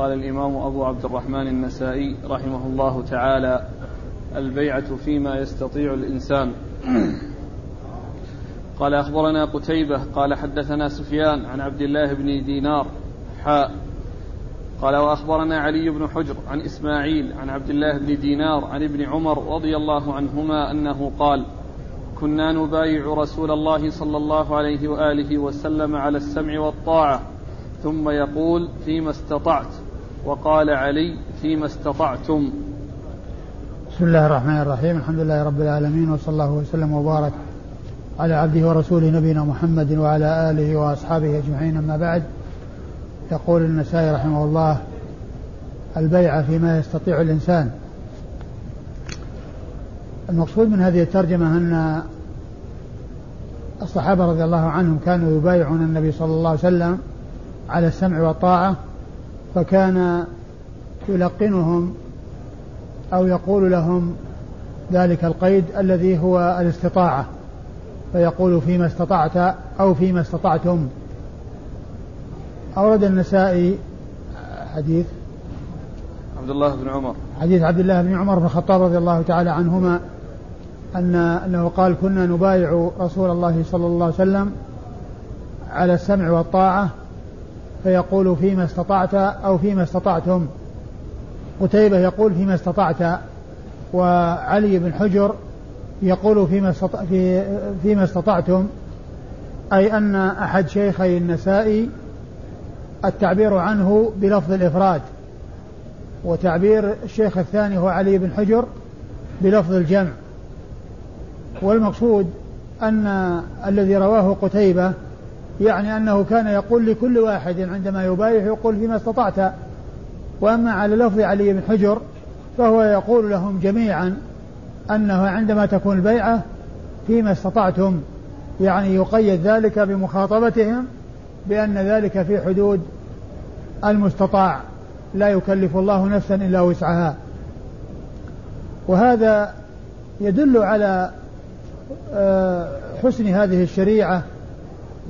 قال الإمام أبو عبد الرحمن النسائي رحمه الله تعالى البيعة فيما يستطيع الإنسان. قال أخبرنا قتيبة قال حدثنا سفيان عن عبد الله بن دينار حاء قال وأخبرنا علي بن حجر عن إسماعيل عن عبد الله بن دينار عن ابن عمر رضي الله عنهما أنه قال كنا نبايع رسول الله صلى الله عليه وآله وسلم على السمع والطاعة ثم يقول فيما استطعت. وقال علي فيما استطعتم. بسم الله الرحمن الرحيم. الحمد لله رب العالمين وصلى الله وسلم وبارك على عبده ورسوله نبينا محمد وعلى آله وأصحابه أجمعين. أما بعد يقول النسائي رحمه الله البيع فيما يستطيع الإنسان. المقصود من هذه الترجمة أن الصحابة رضي الله عنهم كانوا يبايعون النبي صلى الله عليه وسلم على السمع والطاعة فكان يلقنهم أو يقول لهم ذلك القيد الذي هو الاستطاعة فيقول فيما استطعت أو فيما استطعتم. أورد النسائي حديث عبد الله بن عمر. حديث عبد الله بن عمر بن الخطاب رضي الله تعالى عنهما أن أنه قال كنا نبايع رسول الله صلى الله عليه وسلم على السمع والطاعة فيقول فيما استطعت أو فيما استطعتم. قتيبة يقول فيما استطعت وعلي بن حجر يقول فيما استطع في فيما استطعتم أي أن أحد شيخي النسائي التعبير عنه بلفظ الإفراد وتعبير الشيخ الثاني هو علي بن حجر بلفظ الجمع. والمقصود أن الذي رواه قتيبة يعني أنه كان يقول لكل واحد عندما يبايع يقول فيما استطعت. وأما على لفظ علي بن حجر فهو يقول لهم جميعا أنه عندما تكون البيعة فيما استطعتم يعني يقيد ذلك بمخاطبتهم بأن ذلك في حدود المستطاع لا يكلف الله نفسا إلا وسعها. وهذا يدل على آه، حسن هذه الشريعة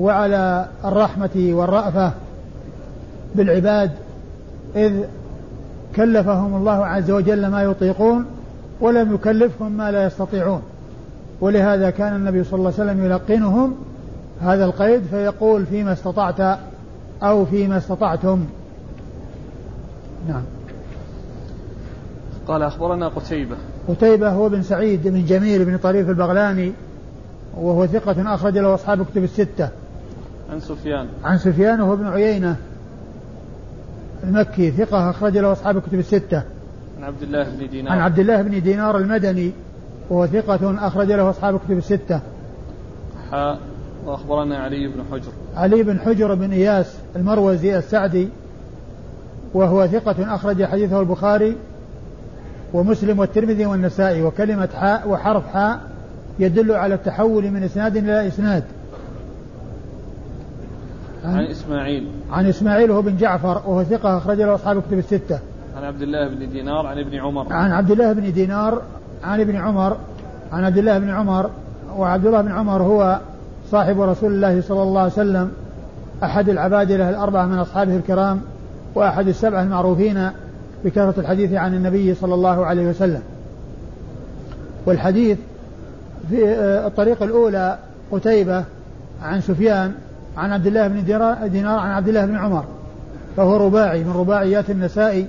وعلى الرحمة والرأفة بالعباد إذ كلفهم الله عز وجل ما يطيقون ولم يكلفهم ما لا يستطيعون. ولهذا كان النبي صلى الله عليه وسلم يلقنهم هذا القيد فيقول فيما استطعت أو فيما استطعتم. نعم. قال أخبرنا قتيبة. قتيبة هو بن سعيد بن جميل بن طريف البغلاني وهو ثقة أخرج له أصحاب كتب الستة. عن سفيان. عن سفيان وهو ابن عيينة المكي ثقة أخرج له أصحاب الكتب الستة. عن عبد الله بن دينار. عن عبد الله بن دينار المدني وهو ثقة أخرج له أصحاب الكتب الستة. حاء وأخبرنا علي بن حجر. علي بن حجر بن إياس المروزي السعدي وهو ثقة أخرج حديثه البخاري ومسلم والترمذي والنسائي وكلمة حاء وحرف حاء يدل على التحول من إسناد إلى إسناد. عن, عن إسماعيل. عن إسماعيل هو بن جعفر وهو ثقة أخرج له أصحاب الكتب الستة. عن عبد الله بن دينار عن ابن عمر. عن عبد الله بن دينار عن ابن عمر عن عبد الله بن عمر وعبد الله بن عمر هو صاحب رسول الله صلى الله عليه وسلم. أحد العبادلة الأربعة من أصحابه الكرام وأحد السبعة المعروفين بكثرة الحديث عن النبي صلى الله عليه وسلم. والحديث في آه، الطريقة الأولى قتيبة عن سفيان عن عبد الله بن دينار عن عبد الله بن عمر فهو رباعي من رباعيات النسائي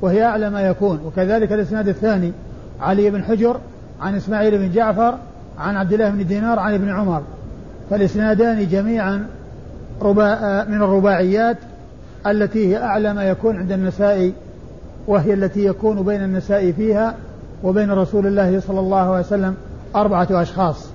وهي أعلى ما يكون وكذلك الإسناد الثاني علي بن حجر عن إسماعيل بن جعفر عن عبد الله بن دينار عن ابن عمر فالإسنادان جميعا رباء من الرباعيات التي هي أعلى ما يكون عند النسائي وهي التي يكون بين النساء فيها وبين رسول الله صلى الله عليه وسلم أربعة أشخاص.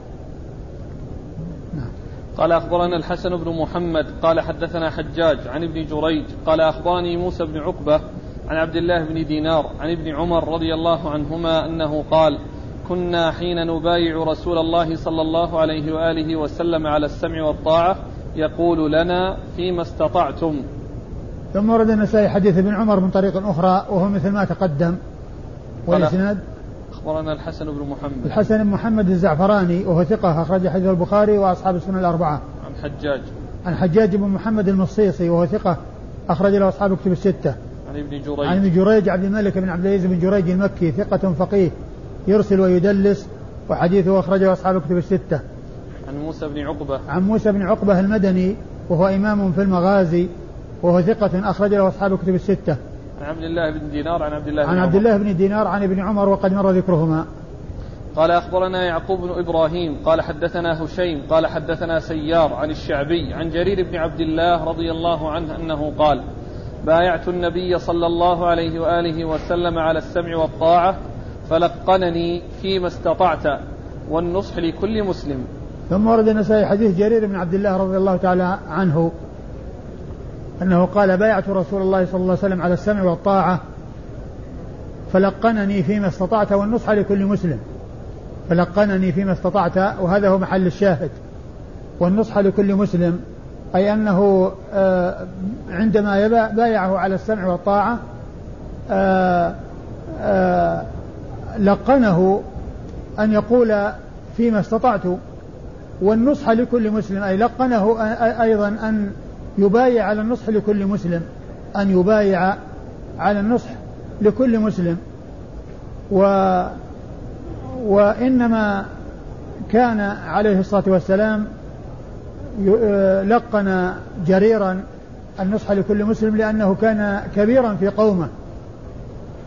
قال أخبرنا الحسن بن محمد قال حدثنا حجاج عن ابن جريج قال أخبرني موسى بن عقبة عن عبد الله بن دينار عن ابن عمر رضي الله عنهما أنه قال كنا حين نبايع رسول الله صلى الله عليه وآله وسلم على السمع والطاعة يقول لنا فيما استطعتم. ثم ورد النسائي حديث ابن عمر من طريق أخرى وهو مثل ما تقدم والإسناد أخبرنا الحسن بن محمد. الحسن بن محمد الزعفراني وهو ثقة أخرج حديث البخاري وأصحاب السنة الأربعة. عن حجاج. عن حجاج بن محمد المصيصي وهو ثقة أخرج له أصحاب الكتب الستة. عن ابن جريج. عن ابن جريج عبد الملك بن عبد العزيز بن جريج المكي ثقة فقيه يرسل ويدلس وحديثه أخرجه أصحاب الكتب الستة. عن موسى بن عقبة. عن موسى بن عقبة المدني وهو إمام في المغازي وهو ثقة أخرج له أصحاب الكتب الستة. عن عبد الله بن دينار عن عبد الله عن عبد الله بن دينار عن ابن عمر وقد مر ذكرهما. قال أخبرنا يعقوب بن إبراهيم قال حدثنا هشيم قال حدثنا سيار عن الشعبي عن جرير بن عبد الله رضي الله عنه أنه قال بايعت النبي صلى الله عليه وآله وسلم على السمع والطاعة فلقنني فيما استطعت والنصح لكل مسلم. ثم ورد النسائي حديث جرير بن عبد الله رضي الله تعالى عنه. أنه قال بايعت رسول الله صلى الله عليه وسلم على السمع والطاعة فلقنني فيما استطعت والنصح لكل مسلم. فلقنني فيما استطعت وهذا هو محل الشاهد. والنصح لكل مسلم أي أنه آه، عندما بايعه على السمع والطاعة آه، آه، لقنه أن يقول فيما استطعت والنصح لكل مسلم أي لقنه أيضا أن يبايع على النصح لكل مسلم أن يبايع على النصح لكل مسلم. و وإنما كان عليه الصلاة والسلام لقن جريرا النصح لكل مسلم لأنه كان كبيرا في قومه.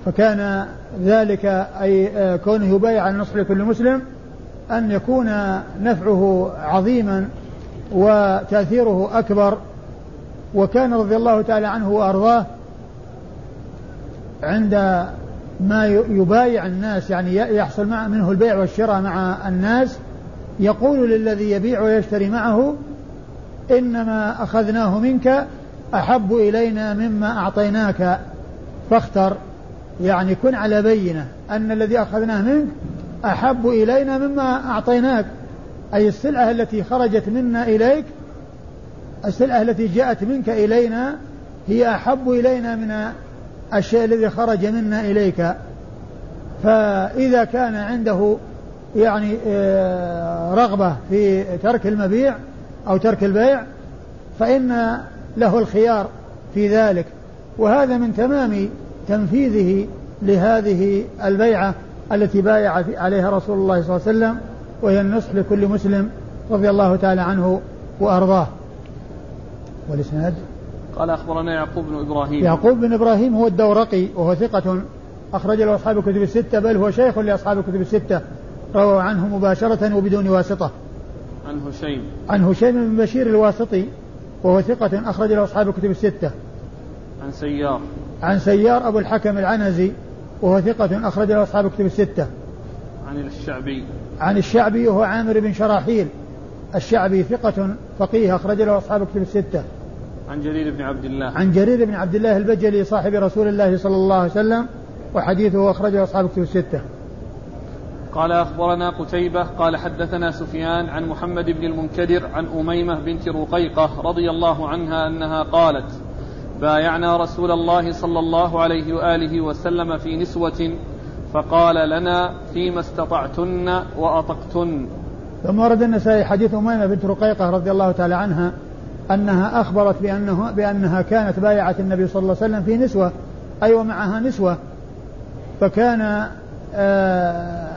فكان ذلك أي كونه يبايع النصح لكل مسلم أن يكون نفعه عظيما وتأثيره أكبر وكان رضي الله تعالى عنه وأرضاه عند ما يبايع الناس يعني يحصل منه البيع والشراء مع الناس يقول للذي يبيع ويشتري معه إنما أخذناه منك أحب إلينا مما أعطيناك. فاختر. يعني كن على بينة. أن الذي أخذناه منك أحب إلينا مما أعطيناك. أي السلعة التي خرجت منا إليك السلعة التي جاءت منك إلينا هي أحب إلينا من الشيء الذي خرج منا إليك. فإذا كان عنده يعني آه، رغبة في ترك المبيع أو ترك البيع فإن له الخيار في ذلك. وهذا من تمام تنفيذه لهذه البيعة التي بايع عليها رسول الله صلى الله عليه وسلم وهي النصح لكل مسلم رضي الله تعالى عنه وأرضاه. والإسناد؟ قال أخبرنا يعقوب بن إبراهيم. يعقوب بن إبراهيم هو الدورقي وهو ثقة أخرج له أصحاب الكتب الستة بل هو شيخ لأصحاب الكتب الستة. روى عنه مباشرة وبدون واسطة. عن هشيم. عن هشيم بن بشير الواسطي وهو ثقة أخرج له أصحاب الكتب الستة. عن سيار. عن سيار أبو الحكم العنزي وهو ثقة أخرج له أصحاب الكتب الستة. عن الشعبي. عن الشعبي وهو عامر بن شراحيل. الشعبي ثقة فقيه أخرج له أصحاب الكتب الستة. عن جرير بن عبد الله. عن جرير بن عبد الله البجلي صاحب رسول الله صلى الله عليه وسلم وحديثه أخرجه أصحاب الكتب الستة. قال أخبرنا قتيبة قال حدثنا سفيان عن محمد بن المنكدر عن أميمة بنت رقيقة رضي الله عنها أنها قالت بايعنا رسول الله صلى الله عليه وآله وسلم في نسوة فقال لنا فيما استطعتن وأطقتن. ثم ورد النسائي حديث أميمة بنت رقيقة رضي الله تعالى عنها أنها أخبرت بأنه بأنها كانت بايعة النبي صلى الله عليه وسلم في نسوة أي ومعها نسوة. فكان آه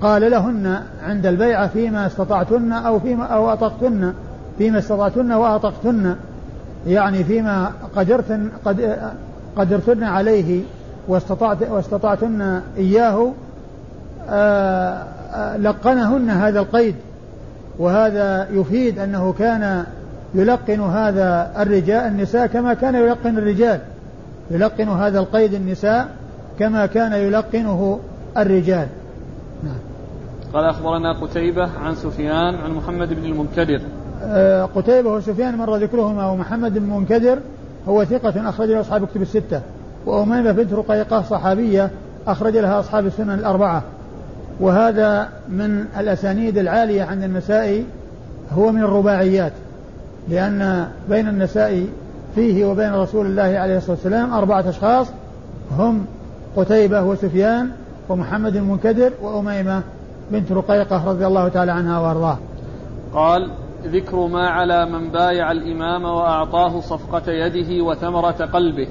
قال لهن عند البيعة فيما استطعتن أو فيما أو أطقتن فيما استطعتن وأطقتن يعني فيما قدرتن قد قدرتن عليه واستطعت واستطعتن إياه آه، لقنهن هذا القيد وهذا يفيد أنه كان يلقن هذا الرجال النساء كما كان يلقن الرجال يلقن هذا القيد النساء كما كان يلقنه الرجال. نعم. قال أخبرنا قتيبة عن سفيان عن محمد بن المنكدر. آه قتيبة وسفيان مر ذكرهما ومحمد بن المنكدر هو ثقة أخرج له أصحاب كتب الستة وأميمة بنت رقيقة صحابية أخرج لها أصحاب السنن الأربعة. وهذا من الأسانيد العالية عند النسائي هو من الرباعيات لأن بين النسائي فيه وبين رسول الله عليه الصلاة والسلام أربعة أشخاص هم قتيبة وسفيان ومحمد المنكدر وأميمة بنت رقيقة رضي الله تعالى عنها وأرضاه. قال ذكر ما على من بايع الإمام وأعطاه صفقة يده وثمرة قلبه.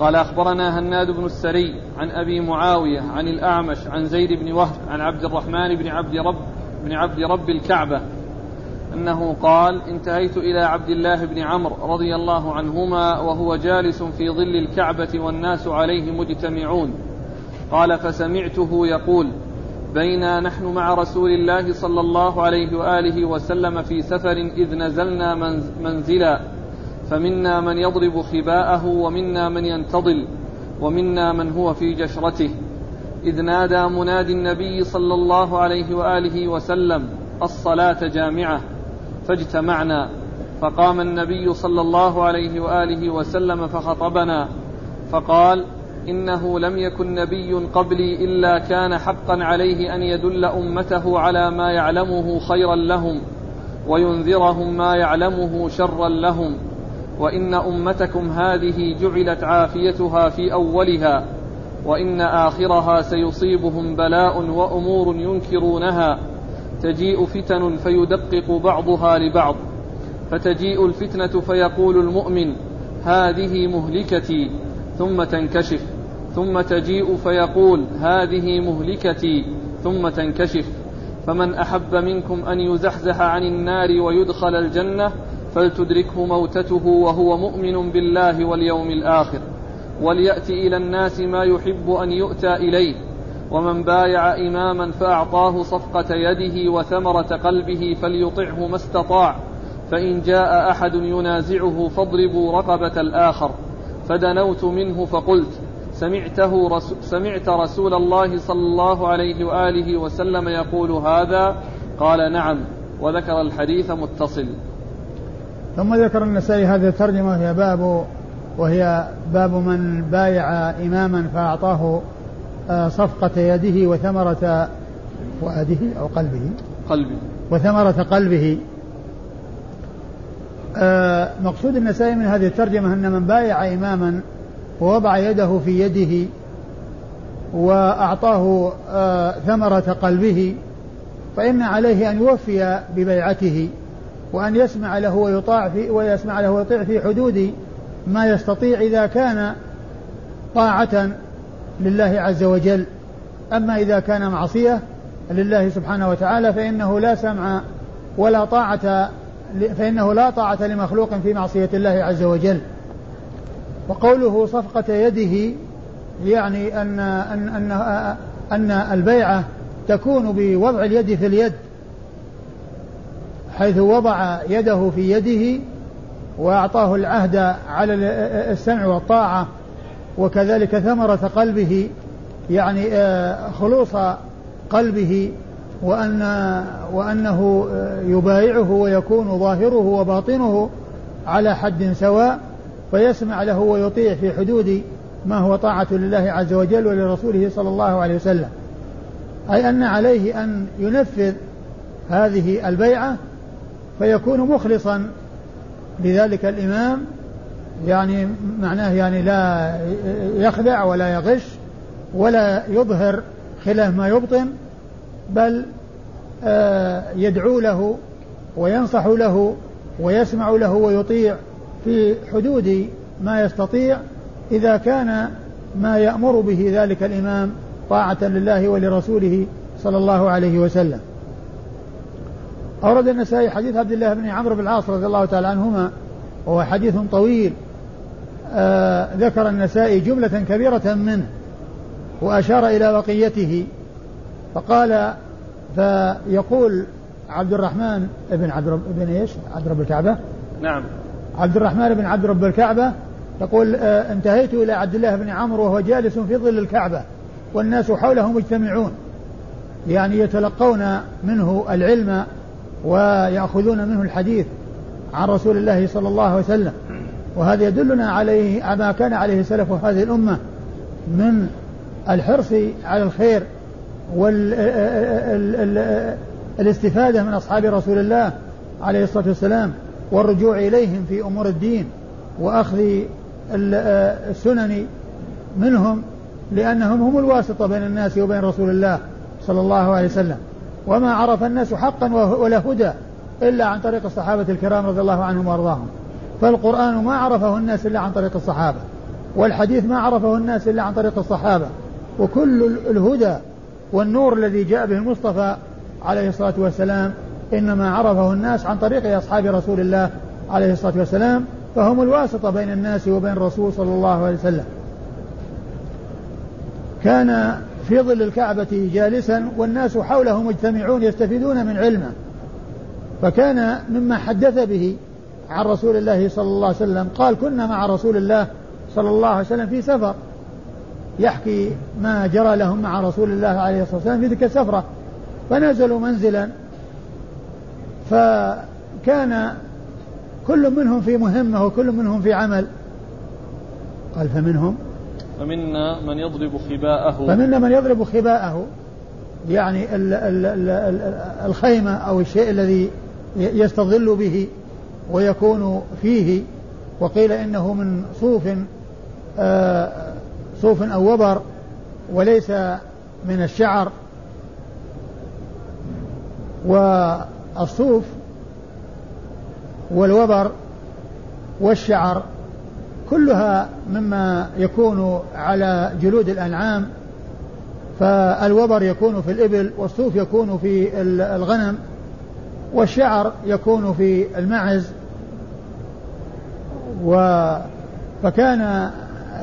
قال أخبرنا هناد بن السري عن أبي معاوية عن الأعمش عن زيد بن وهب عن عبد الرحمن بن عبد رب بن عبد رب الكعبة أنه قال انتهيت إلى عبد الله بن عمرو رضي الله عنهما وهو جالس في ظل الكعبة والناس عليه مجتمعون. قال فسمعته يقول بينا نحن مع رسول الله صلى الله عليه وآله وسلم في سفر إذ نزلنا منزلا. فمنا من يضرب خباءه ومنا من ينتظل ومنا من هو في جشرته. إذ نادى منادي النبي صلى الله عليه وآله وسلم الصلاة جامعة. فاجتمعنا. فقام النبي صلى الله عليه وآله وسلم فخطبنا. فقال إنه لم يكن نبي قبلي إلا كان حقا عليه أن يدل أمته على ما يعلمه خيرا لهم وينذرهم ما يعلمه شرا لهم. وإن أمتكم هذه جعلت عافيتها في أولها وإن آخرها سيصيبهم بلاء وأمور ينكرونها تجيء فتن فيدقق بعضها لبعض فتجيء الفتنة فيقول المؤمن هذه مهلكتي ثم تنكشف ثم تجيء فيقول هذه مهلكتي ثم تنكشف فمن أحب منكم أن يزحزح عن النار ويدخل الجنة فلتدركه موتته وهو مؤمن بالله واليوم الآخر وليات إلى الناس ما يحب أن يؤتى إليه ومن بايع إماما فأعطاه صفقة يده وثمرة قلبه فليطعه ما استطاع فإن جاء أحد ينازعه فاضربوا رقبة الآخر فدنوت منه فقلت سمعته رسول سمعت رسول الله صلى الله عليه وآله وسلم يقول هذا؟ قال نعم وذكر الحديث متصل. ثم ذكر النسائي هذه الترجمة وهي باب وهي باب من بايع إماما فأعطاه آه، صفقة يده وثمرة فؤاده أو قلبه. قلبه. وثمرة قلبه. آه، مقصود النسائي من هذه الترجمة أن من بايع إماما ووضع يده في يده وأعطاه آه، ثمرة قلبه فإن عليه أن يوفي ببيعته. وأن يسمع له ويطاع في ويسمع له ويطيع في حدود ما يستطيع إذا كان طاعة لله عز وجل. أما إذا كان معصية لله سبحانه وتعالى فإنه لا سمع ولا طاعة فإنه لا طاعة لمخلوق في معصية الله عز وجل. وقوله صفقة يده يعني أن أن أن أن البيعة تكون بوضع اليد في اليد. حيث وضع يده في يده وأعطاه العهد على السمع والطاعة وكذلك ثمرة قلبه يعني آه، خلوص قلبه وأن وأنه يبايعه ويكون ظاهره وباطنه على حد سواء فيسمع له ويطيع في حدود ما هو طاعة لله عز وجل ولرسوله صلى الله عليه وسلم. أي أن عليه أن ينفذ هذه البيعة فيكون مخلصا لذلك الإمام يعني معناه يعني لا يخدع ولا يغش ولا يظهر خلاف ما يبطن بل آه، يدعو له وينصح له ويسمع له ويطيع في حدود ما يستطيع إذا كان ما يأمر به ذلك الإمام طاعة لله ولرسوله صلى الله عليه وسلم. أورد النسائي حديث عبد الله بن عمرو بن العاص رضي الله تعالى عنهما وهو حديث طويل آه ذكر النسائي جملة كبيرة منه وأشار إلى بقيته فقال فيقول عبد الرحمن بن عبد رب بن إيش؟ عبد رب الكعبة؟ نعم عبد الرحمن بن عبد رب الكعبة يقول آه انتهيت إلى عبد الله بن عمرو وهو جالس في ظل الكعبة والناس حوله مجتمعون يعني يتلقون منه العلم ويأخذون منه الحديث عن رسول الله صلى الله عليه وسلم. وهذا يدلنا عليه ما كان عليه سلف هذه الأمة من الحرص على الخير والاستفادة من أصحاب رسول الله عليه الصلاة والسلام والرجوع إليهم في أمور الدين وأخذ السنن منهم لأنهم هم الواسطة بين الناس وبين رسول الله صلى الله عليه وسلم. وما عرف الناس حقا ولا هدى إلا عن طريق الصحابة الكرام رضي الله عنهم وأرضاهم. فالقرآن ما عرفه الناس إلا عن طريق الصحابة والحديث ما عرفه الناس إلا عن طريق الصحابة. وكل الهدى والنور الذي جاء به المصطفى عليه الصلاة والسلام إنما عرفه الناس عن طريق أصحاب رسول الله عليه الصلاة والسلام فهم الواسطة بين الناس وبين الرسول صلى الله عليه وسلم. كان في ظل الكعبة جالسا والناس حوله مجتمعون يستفيدون من علمه. فكان مما حدث به عن رسول الله صلى الله عليه وسلم قال كنا مع رسول الله صلى الله عليه وسلم في سفر. يحكي ما جرى لهم مع رسول الله عليه الصلاة والسلام في تلك السفرة. فنزلوا منزلا فكان كل منهم في مهمة وكل منهم في عمل. قال فمنهم فمنا من يضرب خباءه. فمنا من يضرب خباءه. يعني ال ال ال الخيمة أو الشيء الذي يستظل به ويكون فيه. وقيل إنه من صوف آه صوف أو وبر وليس من الشعر. والصوف والوبر والشعر كلها مما يكون على جلود الأنعام فالوبر يكون في الإبل والصوف يكون في الغنم والشعر يكون في المعز و فكان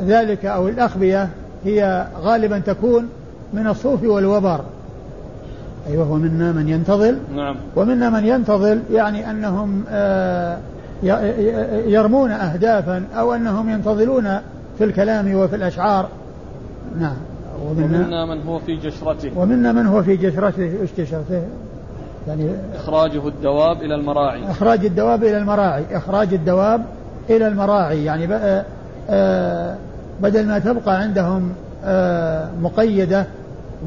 ذلك أو الأخبية هي غالبا تكون من الصوف والوبر. أيوه ومنا من ينتظل نعم. ومنا من ينتظل يعني أنهم آه يرمون أهدافا أو أنهم ينتظلون في الكلام وفي الأشعار. نعم. ومنا, ومنا من هو في جشرته. ومنا من هو في جشرته؟ إيش جشرته؟ يعني إخراجه الدواب إلى المراعي. إخراج الدواب إلى المراعي. إخراج الدواب إلى المراعي. يعني آه، آه، بدل ما تبقى عندهم آه، مقيدة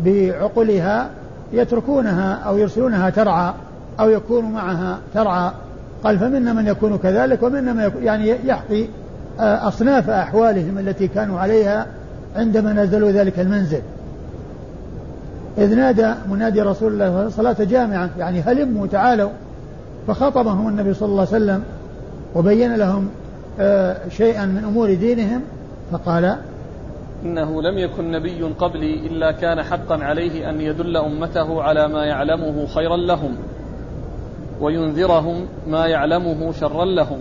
بعقلها يتركونها أو يرسلونها ترعى أو يكون معها ترعى. قال فمنا من يكون كذلك ومنا من يعني يحكي أصناف أحوالهم التي كانوا عليها عندما نزلوا ذلك المنزل. إذ نادى منادي رسول الله صلاة جامعة يعني هلموا تعالوا. فخاطبهم النبي صلى الله عليه وسلم وبين لهم آه، شيئا من أمور دينهم فقال إنه لم يكن نبي قبلي إلا كان حقا عليه أن يدل أمته على ما يعلمه خيرا لهم. وينذرهم ما يعلمه شرا لهم.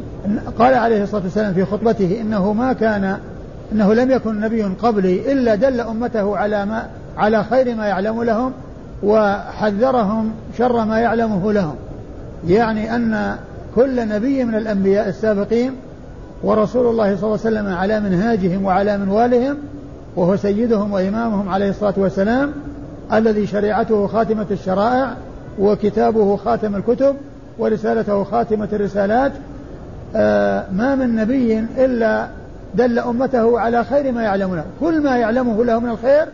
قال عليه الصلاة والسلام في خطبته إنه ما كان إنه لم يكن نبي قبلي إلا دل أمته على ما على خير ما يعلم لهم وحذرهم شر ما يعلمه لهم. يعني أن كل نبي من الأنبياء السابقين ورسول الله صلى الله عليه وسلم على منهاجهم وعلى منوالهم وهو سيدهم وإمامهم عليه الصلاة والسلام الذي شريعته خاتمة الشرائع وكتابه خاتم الكتب ورسالته خاتمة الرسالات آه ما من نبي إلا دل أمته على خير ما يعلمونه. كل ما يعلمه له من الخير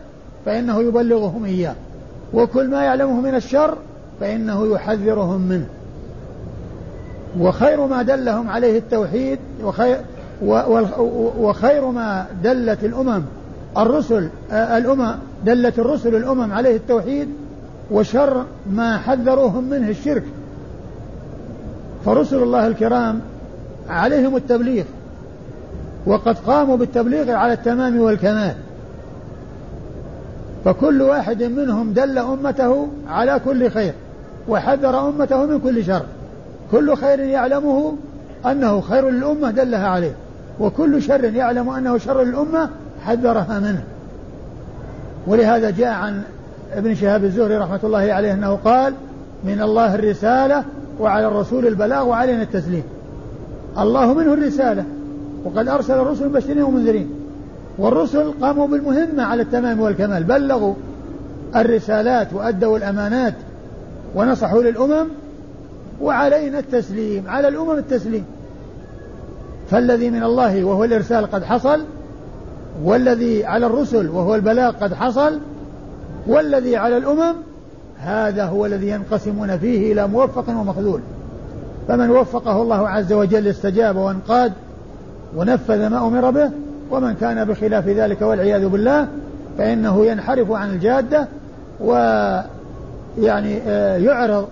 فإنه يبلغهم إياه. وكل ما يعلمه من الشر فإنه يحذرهم منه. وخير ما دلهم عليه التوحيد وخير وخير ما دلت الأمم الرسل الأمم دلت الرسل الأمم عليه التوحيد وشر ما حذروهم منه الشرك. فرسل الله الكرام عليهم التبليغ وقد قاموا بالتبليغ على التمام والكمال. فكل واحد منهم دل أمته على كل خير وحذر أمته من كل شر. كل خير يعلمه أنه خير للأمة دلها عليه وكل شر يعلم أنه شر للأمة حذرها منه. ولهذا جاء عن ابن شهاب الزهري رحمة الله عليه أنه قال من الله الرسالة وعلى الرسول البلاغ وعلينا التسليم. الله منه الرسالة. وقد أرسل الرسل مبشرين ومنذرين. والرسل قاموا بالمهمة على التمام والكمال. بلغوا الرسالات وأدوا الأمانات ونصحوا للأمم وعلينا التسليم. على الأمم التسليم. فالذي من الله وهو الإرسال قد حصل والذي على الرسل وهو البلاغ قد حصل والذي على الأمم هذا هو الذي ينقسمون فيه إلى موفق ومخذول. فمن وفقه الله عز وجل استجاب وانقاد ونفذ ما أمر به ومن كان بخلاف ذلك والعياذ بالله فإنه ينحرف عن الجادة ويعني آه، يعرض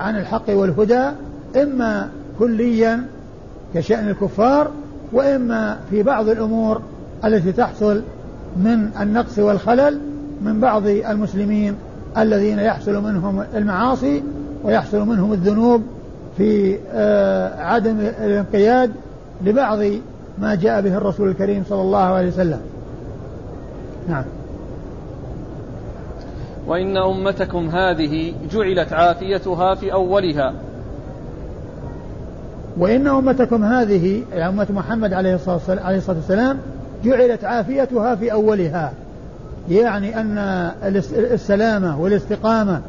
عن الحق والهدى إما كليا كشأن الكفار وإما في بعض الأمور التي تحصل من النقص والخلل من بعض المسلمين الذين يحصل منهم المعاصي ويحصل منهم الذنوب في آه، عدم الانقياد لبعض ما جاء به الرسول الكريم صلى الله عليه وسلم. نعم. وإن أمتكم هذه جعلت عافيتها في أولها. وإن أمتكم هذه يعني أمة محمد عليه الصلاة والسلام جعلت عافيتها في أولها. يعني أن السلامة والاستقامة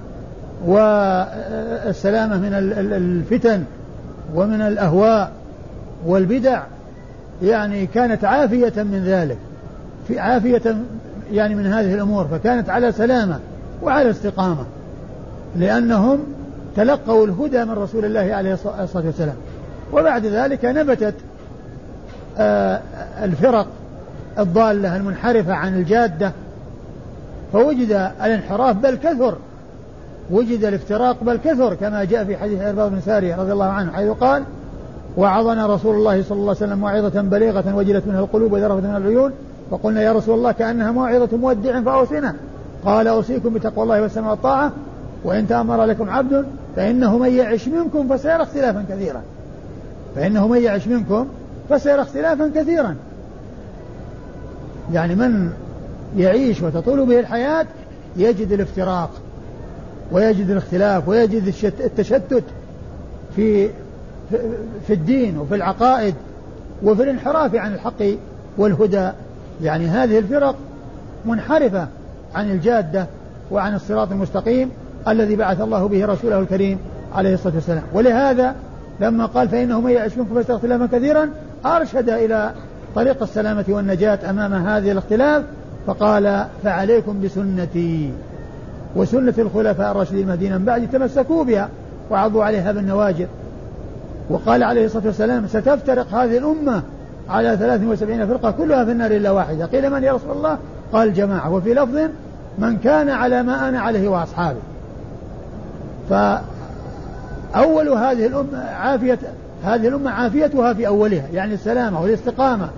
والسلامة من الفتن ومن الأهواء والبدع يعني كانت عافية من ذلك في عافية يعني من هذه الأمور فكانت على سلامة وعلى استقامة لأنهم تلقوا الهدى من رسول الله عليه الصلاة والسلام. وبعد ذلك نبتت آه، الفرق الضالة المنحرفة عن الجادة فوجد الانحراف بل كثر. وجد الافتراق بل كثر كما جاء في حديث عرباض بن سارية رضي الله عنه حيث قال وعظنا رسول الله صلى الله عليه وسلم موعظة بليغة وجلت منها القلوب وذرفت منها العيون فقلنا يا رسول الله كأنها موعظة مودع فأوصنا. قال أوصيكم بتقوى الله والسمع والطاعة وإن تأمر لكم عبد فإنه من يعش منكم فسيرى اختلافا كثيرا. فإنه من يعش منكم فسيرى اختلافا كثيرا. يعني من يعيش وتطول به الحياة يجد الافتراق ويجد الاختلاف ويجد التشتت في في الدين وفي العقائد وفي الانحراف عن الحق والهدى. يعني هذه الفرق منحرفة عن الجادة وعن الصراط المستقيم الذي بعث الله به رسوله الكريم عليه الصلاة والسلام. ولهذا لما قال فإنه من يعش منكم فيستغفر كثيرا أرشد إلى طريق السلامة والنجاة أمام هذه الاختلاف فقال فعليكم بسنتي. وسنة الخلفاء الراشدين المهديين من بعد تمسكوا بها وعضوا عليها بالنواجذ وقال عليه الصلاة والسلام ستفترق هذه الأمة على 73 فرقة كلها في النار إلا واحدة. قيل من يا رسول الله؟ قال جماعة. وفي لفظ من كان على ما أنا عليه وأصحابي فأول هذه الأمة عافية هذه الأمة عافيتها في أولها. يعني السلامة والاستقامة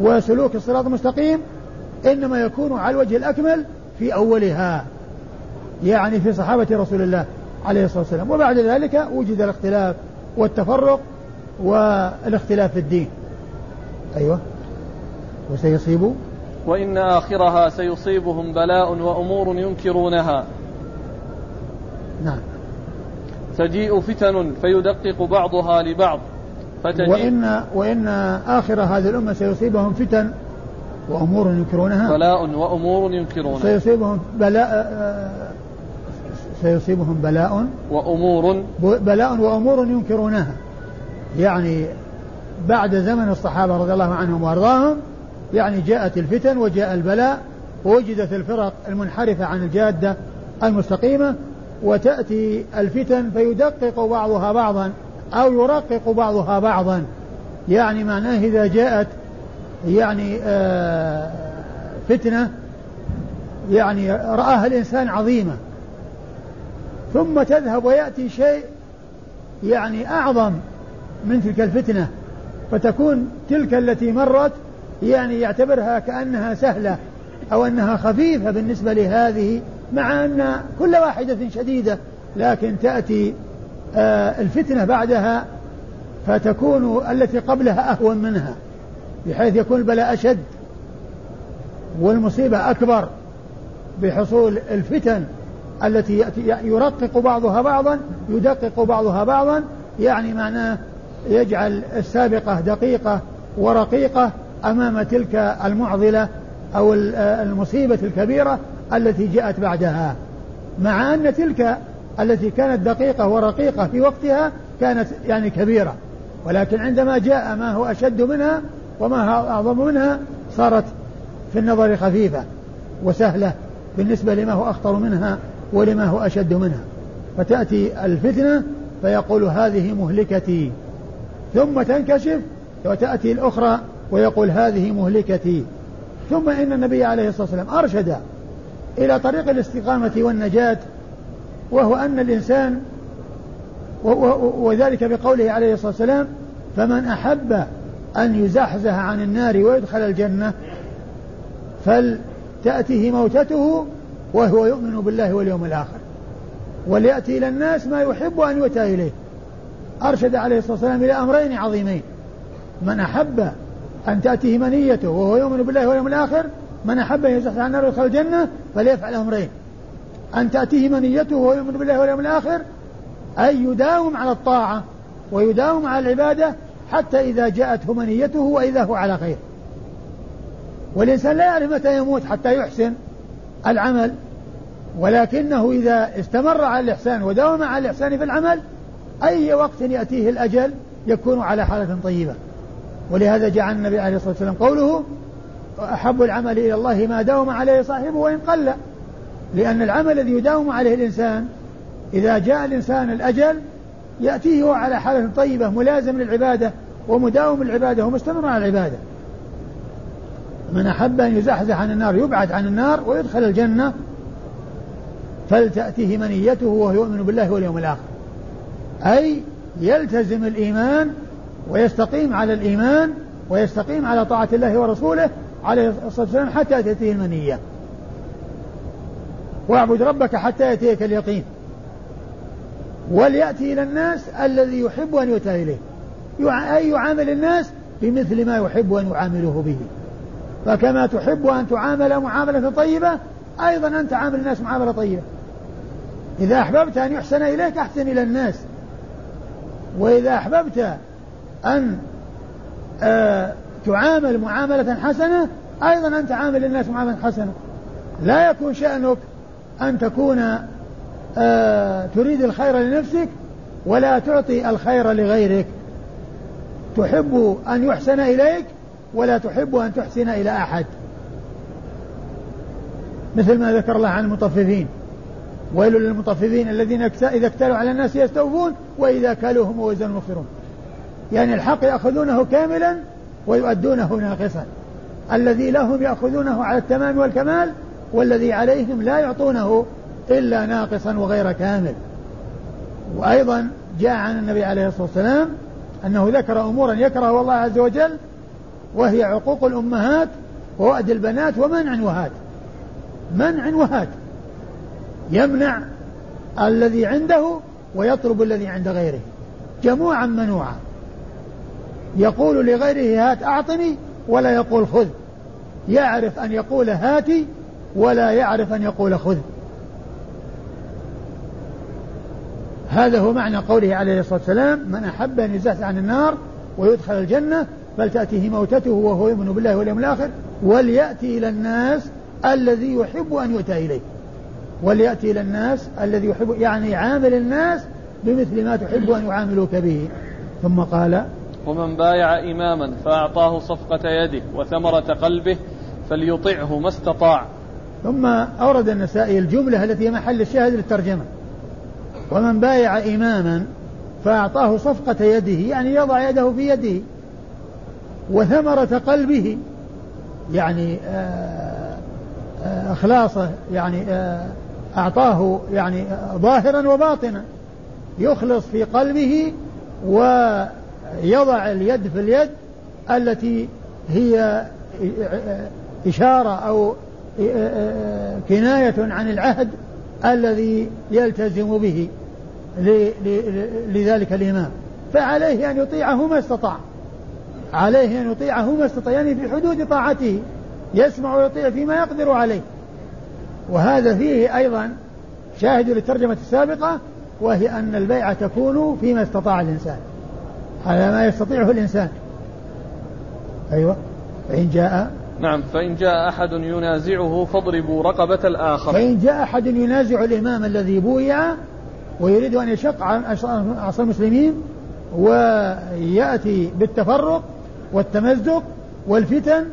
وسلوك الصراط المستقيم إنما يكون على الوجه الأكمل في أولها يعني في صحابة رسول الله عليه الصلاة والسلام. وبعد ذلك وجد الاختلاف والتفرق والاختلاف في الدين. أيوة. وسيصيب. وإن آخرها سيصيبهم بلاء وأمور ينكرونها. نعم. تجيء فتن فيدقق بعضها لبعض. فتجيء وإن وإن آخر هذه الأمة سيصيبهم فتن وأمور ينكرونها؟ بلاء وأمور ينكرونها. سيصيبهم بلاء سيصيبهم بلاء. وأمور. بلاء وأمور ينكرونها. يعني بعد زمن الصحابة رضي الله عنهم وأرضاهم يعني جاءت الفتن وجاء البلاء ووجدت الفرق المنحرفة عن الجادة المستقيمة وتأتي الفتن فيدقق بعضها بعضا أو يرقق بعضها بعضا. يعني معناه إذا جاءت يعني آه فتنة يعني رآها الإنسان عظيمة. ثم تذهب ويأتي شيء يعني أعظم من تلك الفتنة فتكون تلك التي مرت يعني يعتبرها كأنها سهلة أو أنها خفيفة بالنسبة لهذه مع أن كل واحدة شديدة لكن تأتي آه الفتنة بعدها فتكون التي قبلها أهون منها. بحيث يكون البلاء أشد والمصيبة أكبر بحصول الفتن التي يرقق بعضها بعضا يدقق بعضها بعضا يعني معناه يجعل السابقة دقيقة ورقيقة أمام تلك المعضلة أو المصيبة الكبيرة التي جاءت بعدها. مع أن تلك التي كانت دقيقة ورقيقة في وقتها كانت يعني كبيرة ولكن عندما جاء ما هو أشد منها وما أعظم منها صارت في النظر خفيفة وسهلة بالنسبة لما هو أخطر منها ولما هو أشد منها. فتأتي الفتنة فيقول هذه مهلكتي. ثم تنكشف وتأتي الأخرى ويقول هذه مهلكتي. ثم إن النبي عليه الصلاة والسلام أرشد إلى طريق الاستقامة والنجاة وهو أن الإنسان وذلك بقوله عليه الصلاة والسلام فمن أحب أن يزحزح عن النار ويدخل الجنة فلتأته موتته وهو يؤمن بالله واليوم الآخر. وليأتي إلى الناس ما يحب أن يؤتى إليه. أرشد عليه الصلاة والسلام إلى أمرين عظيمين. من أحب أن تأتيه منيته وهو يؤمن بالله واليوم الآخر من أحب أن يزحزح عن النار ويدخل الجنة فليفعل أمرين. أن تأتيه منيته وهو يؤمن بالله واليوم الآخر أي يداوم على الطاعة ويداوم على العبادة حتى إذا جاءته منيته وإذا هو على خير. والإنسان لا يعرف متى يموت حتى يحسن العمل ولكنه إذا استمر على الإحسان وداوم على الإحسان في العمل أي وقت يأتيه الأجل يكون على حالة طيبة. ولهذا جاء النبي عليه الصلاة والسلام قوله أحب العمل إلى الله ما داوم عليه صاحبه وإن قل. لأن العمل الذي يداوم عليه الإنسان إذا جاء الإنسان الأجل يأتيه على حالة طيبة ملازم للعبادة ومداوم العبادة ومستمر على العبادة. من أحب أن يزحزح عن النار يبعد عن النار ويدخل الجنة فلتأتيه منيته وهو يؤمن بالله واليوم الآخر. أي يلتزم الإيمان ويستقيم على الإيمان ويستقيم على طاعة الله ورسوله عليه الصلاة والسلام حتى تأتيه المنية. واعبد ربك حتى يأتيك اليقين. وليأتي إلى الناس الذي يحب أن يؤتى إليه. أي يعامل الناس بمثل ما يحب أن يعامله به. فكما تحب أن تعامل معاملة طيبة أيضا أنت عامل الناس معاملة طيبة. إذا أحببت أن يحسن إليك أحسن إلى الناس. وإذا أحببت أن آه تعامل معاملة حسنة أيضا أنت عامل الناس معاملة حسنة. لا يكون شأنك أن تكون تريد الخير لنفسك ولا تعطي الخير لغيرك. تحب أن يحسن إليك ولا تحب أن تحسن إلى أحد. مثل ما ذكر الله عن المطففين. ويل للمطففين الذين إذا اكتالوا على الناس يستوفون وإذا كالوهم ووزنوا مخسرون يعني الحق يأخذونه كاملا ويؤدونه ناقصا. الذي لهم يأخذونه على التمام والكمال والذي عليهم لا يعطونه إلا ناقصا وغير كامل. وأيضا جاء عن النبي عليه الصلاة والسلام أنه ذكر أمورا يكره الله عز وجل وهي عقوق الأمهات ووأد البنات ومنع وهات. منع وهات. يمنع الذي عنده ويطلب الذي عند غيره. جموعا منوعا. يقول لغيره هات أعطني ولا يقول خذ. يعرف أن يقول هاتي ولا يعرف أن يقول خذ. هذا هو معنى قوله عليه الصلاة والسلام من أحب أن يزحزح عن النار ويدخل الجنة فلتأتيه موتته وهو يؤمن بالله واليوم الآخر وليأتي إلى الناس الذي يحب أن يؤتى إليه. وليأتي إلى الناس الذي يحب يعني عامل الناس بمثل ما تحب أن يعاملوك به. ثم قال ومن بايع إماما فأعطاه صفقة يده وثمرة قلبه فليطعه ما استطاع. ثم أورد النسائي الجملة التي هي محل الشاهد للترجمة. ومن بايع إماما فأعطاه صفقة يده يعني يضع يده في يده وثمرة قلبه يعني آه، آه، إخلاصه يعني آه، أعطاه يعني ظاهرا وباطنا يخلص في قلبه ويضع اليد في اليد التي هي إشارة أو كناية عن العهد الذي يلتزم به لذلك الإمام. فعليه أن يطيعه ما استطاع. عليه أن يطيعه ما استطاع يعني في حدود طاعته. يسمع ويطيع فيما يقدر عليه. وهذا فيه أيضا شاهد للترجمة السابقة وهي أن البيعة تكون فيما استطاع الإنسان. على ما يستطيعه الإنسان. أيوة. فإن جاء نعم فإن جاء أحد ينازعه فاضربوا رقبة الآخر. فإن جاء أحد ينازع الإمام الذي بويع ويريد أن يشق عن عصا المسلمين ويأتي بالتفرق والتمزق والفتن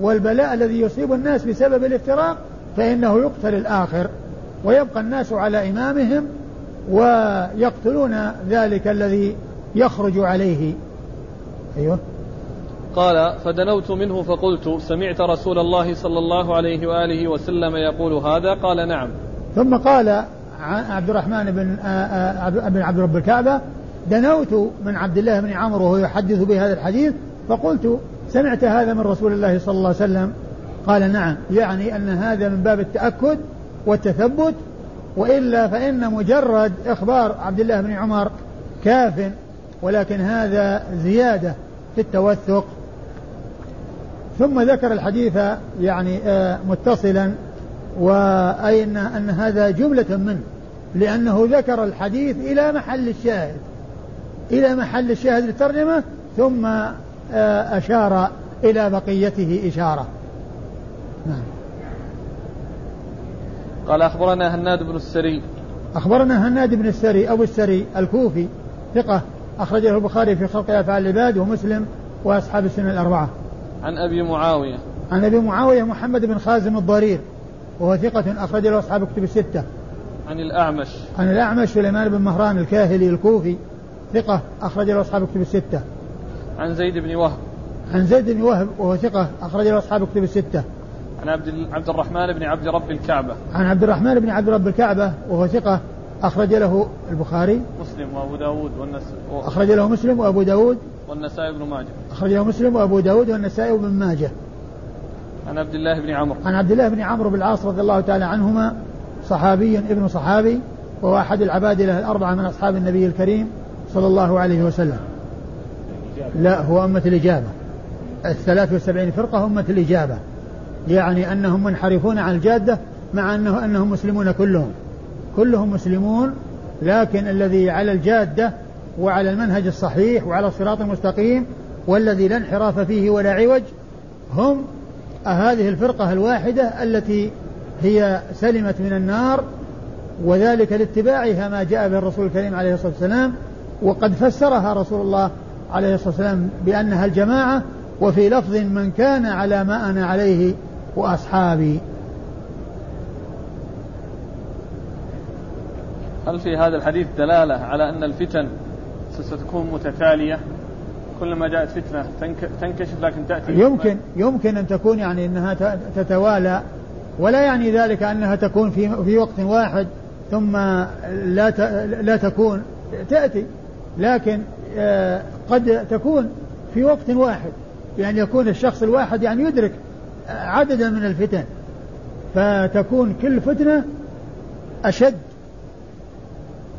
والبلاء الذي يصيب الناس بسبب الافتراق فإنه يقتل الآخر. ويبقى الناس على إمامهم ويقتلون ذلك الذي يخرج عليه. أيوه. قال فدنوت منه فقلت سمعت رسول الله صلى الله عليه وآله وسلم يقول هذا؟ قال نعم. ثم قال عبد الرحمن بن بن عبد رب الكعبة دنوت من عبد الله بن عمرو وهو يحدث بهذا الحديث فقلت سمعت هذا من رسول الله صلى الله عليه وسلم. قال نعم. يعني أن هذا من باب التأكد والتثبت وإلا فإن مجرد إخبار عبد الله بن عمر كاف ولكن هذا زيادة في التوثق ثم ذكر الحديث يعني آه، متصلا أن, أن هذا جملة منه لأنه ذكر الحديث إلى محل الشاهد إلى محل الشاهد للترجمة ثم آه، أشار إلى بقيته إشارة. نعم. قال أخبرنا هناد بن السري. أخبرنا هناد بن السري أبو السري الكوفي ثقة أخرجه البخاري في خلق أفعال العباد ومسلم وأصحاب السنة الأربعة. عن أبي معاوية. عن أبي معاوية محمد بن خازم الضرير وهو ثقة أخرج له أصحاب كتب الستة. عن الأعمش. عن الأعمش سليمان بن مهران الكاهلي الكوفي ثقة أخرج له أصحاب كتب الستة. عن زيد بن وهب. عن زيد بن وهب وهو ثقة أخرج له أصحاب كتب الستة. عن عبد عبد الرحمن بن عبد رب الكعبة. عن عبد الرحمن بن عبد رب الكعبة وهو ثقة أخرج له البخاري. مسلم وأبو داود والنسائي أخرج له مسلم وأبو داود. والنسائي بن ماجه. أخرج له مسلم وأبو داود والنسائي بن ماجه. عن عبد الله بن عمرو. عن عبد الله بن عمرو بن العاص رضي الله تعالى عنهما صحابي ابن صحابي وهو أحد العبادلة الأربعة من أصحاب النبي الكريم صلى الله عليه وسلم. لا هو أمة الإجابة. الثلاث والسبعين فرقة أمة الإجابة. يعني أنهم منحرفون عن الجادة مع أنه أنهم مسلمون كلهم. كلهم مسلمون لكن الذي على الجادة وعلى المنهج الصحيح وعلى الصراط المستقيم والذي لا انحراف فيه ولا عوج هم هذه الفرقة الواحدة التي هي سلمت من النار وذلك لاتباعها ما جاء به الرسول الكريم عليه الصلاة والسلام وقد فسرها رسول الله عليه الصلاة والسلام بأنها الجماعة وفي لفظ من كان على ما أنا عليه وأصحابي. هل في هذا الحديث دلالة على أن الفتن ستكون متتالية؟ كلما جاءت فتنة تنكشف لكن تأتي يمكن يمكن أن تكون يعني أنها تتوالى ولا يعني ذلك أنها تكون في في وقت واحد ثم لا لا تكون تأتي لكن آه، قد تكون في وقت واحد. يعني يكون الشخص الواحد يعني يدرك عددا من الفتن فتكون كل فتنة أشد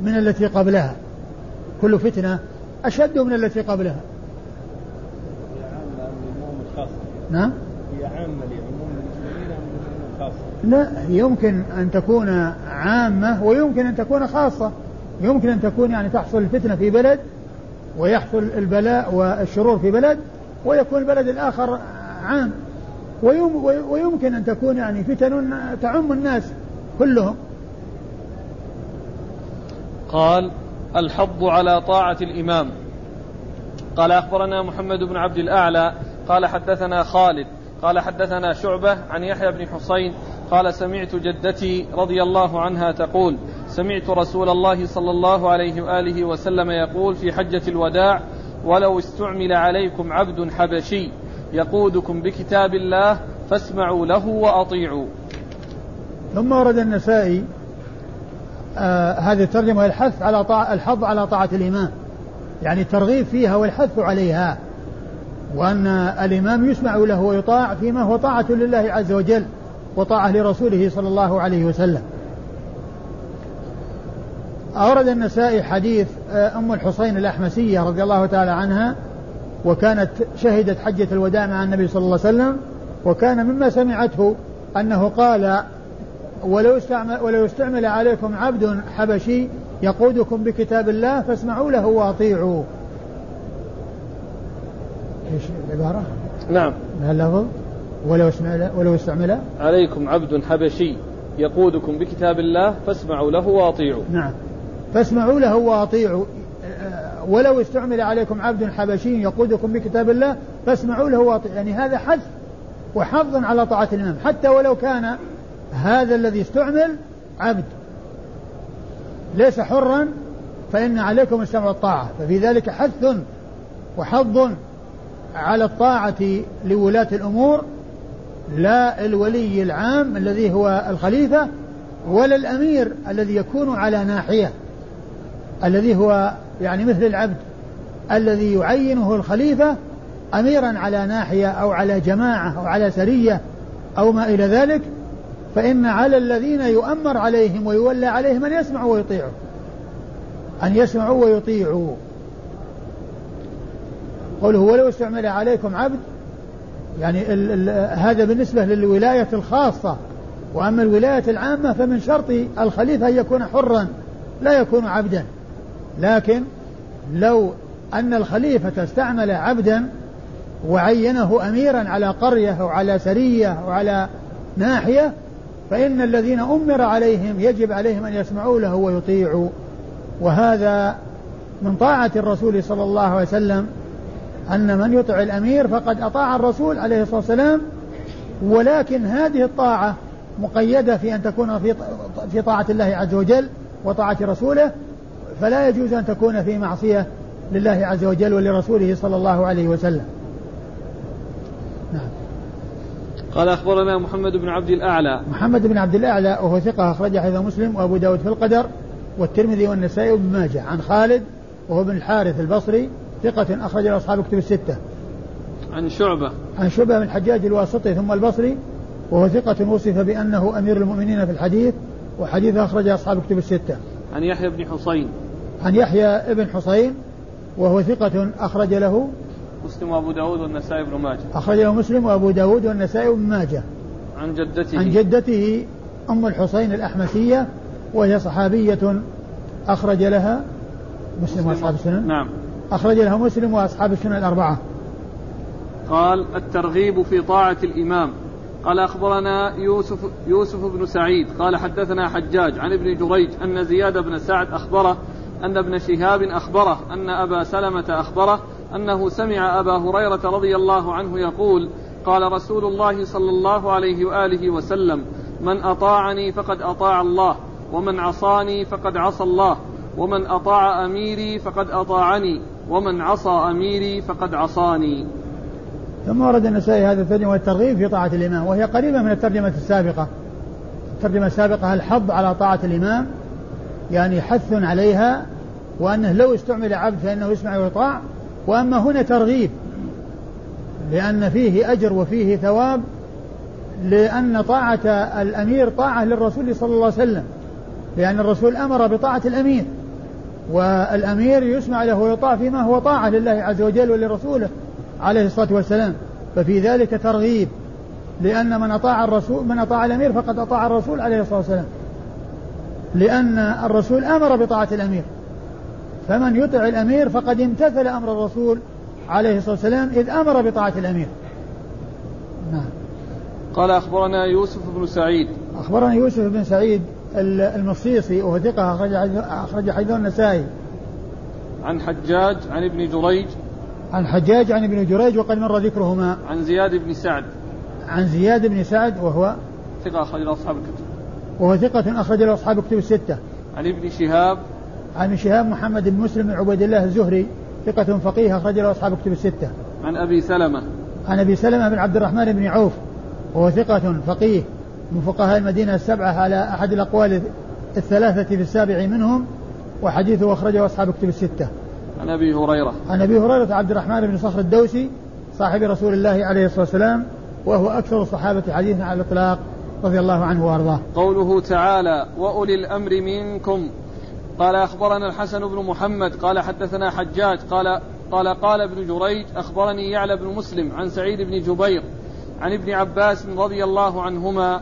من التي قبلها. كل فتنة أشد من التي قبلها. نعم؟ هي عامة لعموم المسلمين أم لا يمكن أن تكون عامة ويمكن أن تكون خاصة. يمكن أن تكون يعني تحصل الفتنة في بلد ويحصل البلاء والشرور في بلد ويكون البلد الآخر عام. ويمكن أن تكون يعني فتن تعم الناس كلهم. قال الحض على طاعة الإمام. قال أخبرنا محمد بن عبد الأعلى قال حدثنا خالد قال حدثنا شعبة عن يحيى بن حسين قال سمعت جدتي رضي الله عنها تقول سمعت رسول الله صلى الله عليه وآله وسلم يقول في حجة الوداع ولو استعمل عليكم عبد حبشي يقودكم بكتاب الله فاسمعوا له وأطيعوا. ثم ورد النسائي آه هذه الترجمة الحث على طاعة الحظ على طاعة الإمام. يعني الترغيب فيها والحث عليها. وأن الإمام يسمع له ويطاع فيما هو طاعة لله عز وجل وطاعة لرسوله صلى الله عليه وسلم. أورد النسائي حديث آه، أم الحصين الأحمسية رضي الله تعالى عنها وكانت شهدت حجة الوداع مع النبي صلى الله عليه وسلم وكان مما سمعته أنه قال ولو استعمل, ولو استعمل عليكم عبد حبشي يقودكم بكتاب الله فاسمعوا له واطيعوا. إيش العبارة؟ نعم. اللفظ؟ ولو استعمل ولو استعمل. عليكم عبد حبشي يقودكم بكتاب الله فاسمعوا له واطيعوا. نعم. فاسمعوا له واطيعوا. ولو استعمل عليكم عبد حبشي يقودكم بكتاب الله فاسمعوا له واطيعوا. يعني هذا حث وحظ على طاعة الإمام. حتى ولو كان هذا الذي استعمل عبد. ليس حرا فإن عليكم السمع والطاعة. ففي ذلك حث وحظ على الطاعة لولاة الأمور لا الولي العام الذي هو الخليفة ولا الأمير الذي يكون على ناحية الذي هو يعني مثل العبد الذي يعينه الخليفة أميرا على ناحية أو على جماعة أو على سرية أو ما إلى ذلك. فإن على الذين يؤمر عليهم ويولى عليهم أن يسمعوا ويطيعوا. أن يسمعوا ويطيعوا. قوله ولو استعمل عليكم عبد يعني ال ال هذا بالنسبة للولاية الخاصة. وأما الولاية العامة فمن شرط الخليفة أن يكون حرا لا يكون عبدا. لكن لو أن الخليفة استعمل عبدا وعينه أميرا على قرية أو على سرية أو على ناحية فإن الذين أمر عليهم يجب عليهم أن يسمعوا له ويطيعوا. وهذا من طاعة الرسول صلى الله عليه وسلم أن من يطع الأمير فقد أطاع الرسول عليه الصلاة والسلام. ولكن هذه الطاعة مقيدة في أن تكون في طاعة الله عز وجل وطاعة رسوله. فلا يجوز أن تكون في معصية لله عز وجل ولرسوله صلى الله عليه وسلم نعم قال أخبرنا محمد بن عبد الأعلى محمد بن عبد الأعلى وهو ثقة أخرج حديث مسلم وأبو داود في القدر والترمذي والنسائي وابن ماجه عن خالد وهو بن الحارث البصري ثقة أخرج له أصحاب كتب الستة. عن شعبة. عن شعبة بن الحجاج الواسطي ثم البصري وهو ثقة وصف بأنه أمير المؤمنين في الحديث وحديثه أخرج أصحاب كتب الستة. عن يحيى بن حصين. عن يحيى بن حصين وهو ثقة أخرج له مسلم وأبو داود والنسائي بن ماجه. أخرج له مسلم وأبو داود والنسائي بن ماجه. عن جدته. عن جدته أم الحصين الأحمسية وهي صحابية أخرج لها مسلم وأصحاب السنن. نعم. أخرج له مسلم وأصحاب السنن الأربعة قال الترغيب في طاعة الإمام قال أخبرنا يوسف يوسف بن سعيد قال حدثنا حجاج عن ابن جريج أن زياد بن سعد أخبره أن ابن شهاب أخبره أن أبا سلمة أخبره أنه سمع أبا هريرة رضي الله عنه يقول قال رسول الله صلى الله عليه وآله وسلم من أطاعني فقد أطاع الله ومن عصاني فقد عصى الله ومن أطاع أميري فقد أطاعني ومن عصى أميري فقد عصاني. ثم ورد النسائي هذا الترجمة والترغيب في طاعة الإمام وهي قريبة من الترجمة السابقة. الترجمة السابقة الحض على طاعة الإمام؟ يعني حث عليها وأنه لو استعمل عبد فإنه يسمع ويطاع. وأما هنا ترغيب لأن فيه أجر وفيه ثواب لأن طاعة الأمير طاعة للرسول صلى الله عليه وسلم لأن الرسول أمر بطاعة الأمير والأمير يسمع له ويطاع فيما هو طاعة لله عز وجل ولرسوله عليه الصلاة والسلام. ففي ذلك ترغيب لأن من أطاع الرسول من أطاع الأمير فقد أطاع الرسول عليه الصلاة والسلام. لأن الرسول أمر بطاعة الأمير. فمن يطع الأمير فقد امتثل أمر الرسول عليه الصلاة والسلام إذ أمر بطاعة الأمير نعم قال أخبرنا يوسف بن سعيد أخبرنا يوسف بن سعيد المصيصي وهو ثقة أخرج أخرج حديث النسائي. عن حجاج عن ابن جريج. عن حجاج عن ابن جريج وقد مر ذكرهما. عن زياد بن سعد. عن زياد بن سعد وهو ثقة أخرج له أصحاب الكتب. وهو ثقة أخرج له أصحاب الكتب الستة. عن ابن شهاب. عن شهاب محمد بن مسلم بن عبيد الله الزهري ثقة فقيه أخرج له أصحاب الكتب الستة. عن أبي سلمة. عن أبي سلمة بن عبد الرحمن بن عوف وهو ثقة فقيه من فقهاء المدينة السبعة على أحد الأقوال الثلاثة في السابع منهم وحديثه أخرجه أصحاب كتب الستة. عن أبي هريرة. عن أبي هريرة عبد الرحمن بن صخر الدوسي صاحب رسول الله عليه الصلاة والسلام وهو أكثر الصحابة حديثا على الإطلاق رضي الله عنه وأرضاه. قوله تعالى: وأولي الأمر منكم قال أخبرنا الحسن بن محمد قال حدثنا حجاج قال قال قال ابن جريج أخبرني يعلى بن مسلم عن سعيد بن جبير عن ابن عباس رضي الله عنهما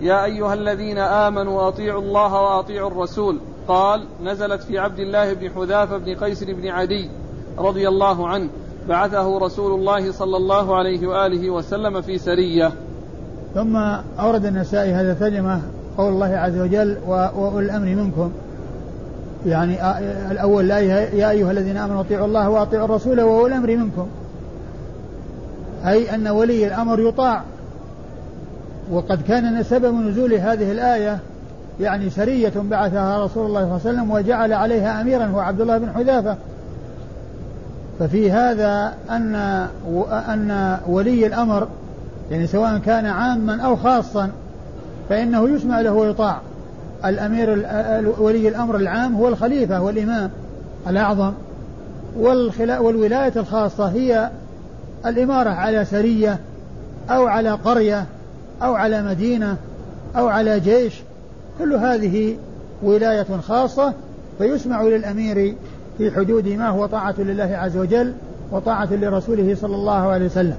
يا أيها الذين آمنوا أطيعوا الله وأطيعوا الرسول. قال نزلت في عبد الله بن حذافة بن قيس بن عدي رضي الله عنه بعثه رسول الله صلى الله عليه وآله وسلم في سرية. ثم أورد النسائي هذا الترجمة قول الله عز وجل وأولي الأمر منكم. يعني الأول لا يا أيها الذين آمنوا أطيعوا الله وأطيعوا الرسول وأولي الأمر منكم. أي أن ولي الأمر يطاع. وقد كان سبب نزول هذه الآية يعني سرية بعثها رسول الله صلى الله عليه وسلم وجعل عليها أميرا هو عبد الله بن حذافة. ففي هذا أن أن ولي الأمر يعني سواء كان عاما أو خاصا فإنه يسمع له ويطاع. الأمير ولي الأمر العام هو الخليفة والإمام الأعظم. والولاية الخاصة هي الإمارة على سرية أو على قرية أو على مدينة أو على جيش. كل هذه ولاية خاصة فيسمع للأمير في حدود ما هو طاعة لله عز وجل وطاعة لرسوله صلى الله عليه وسلم.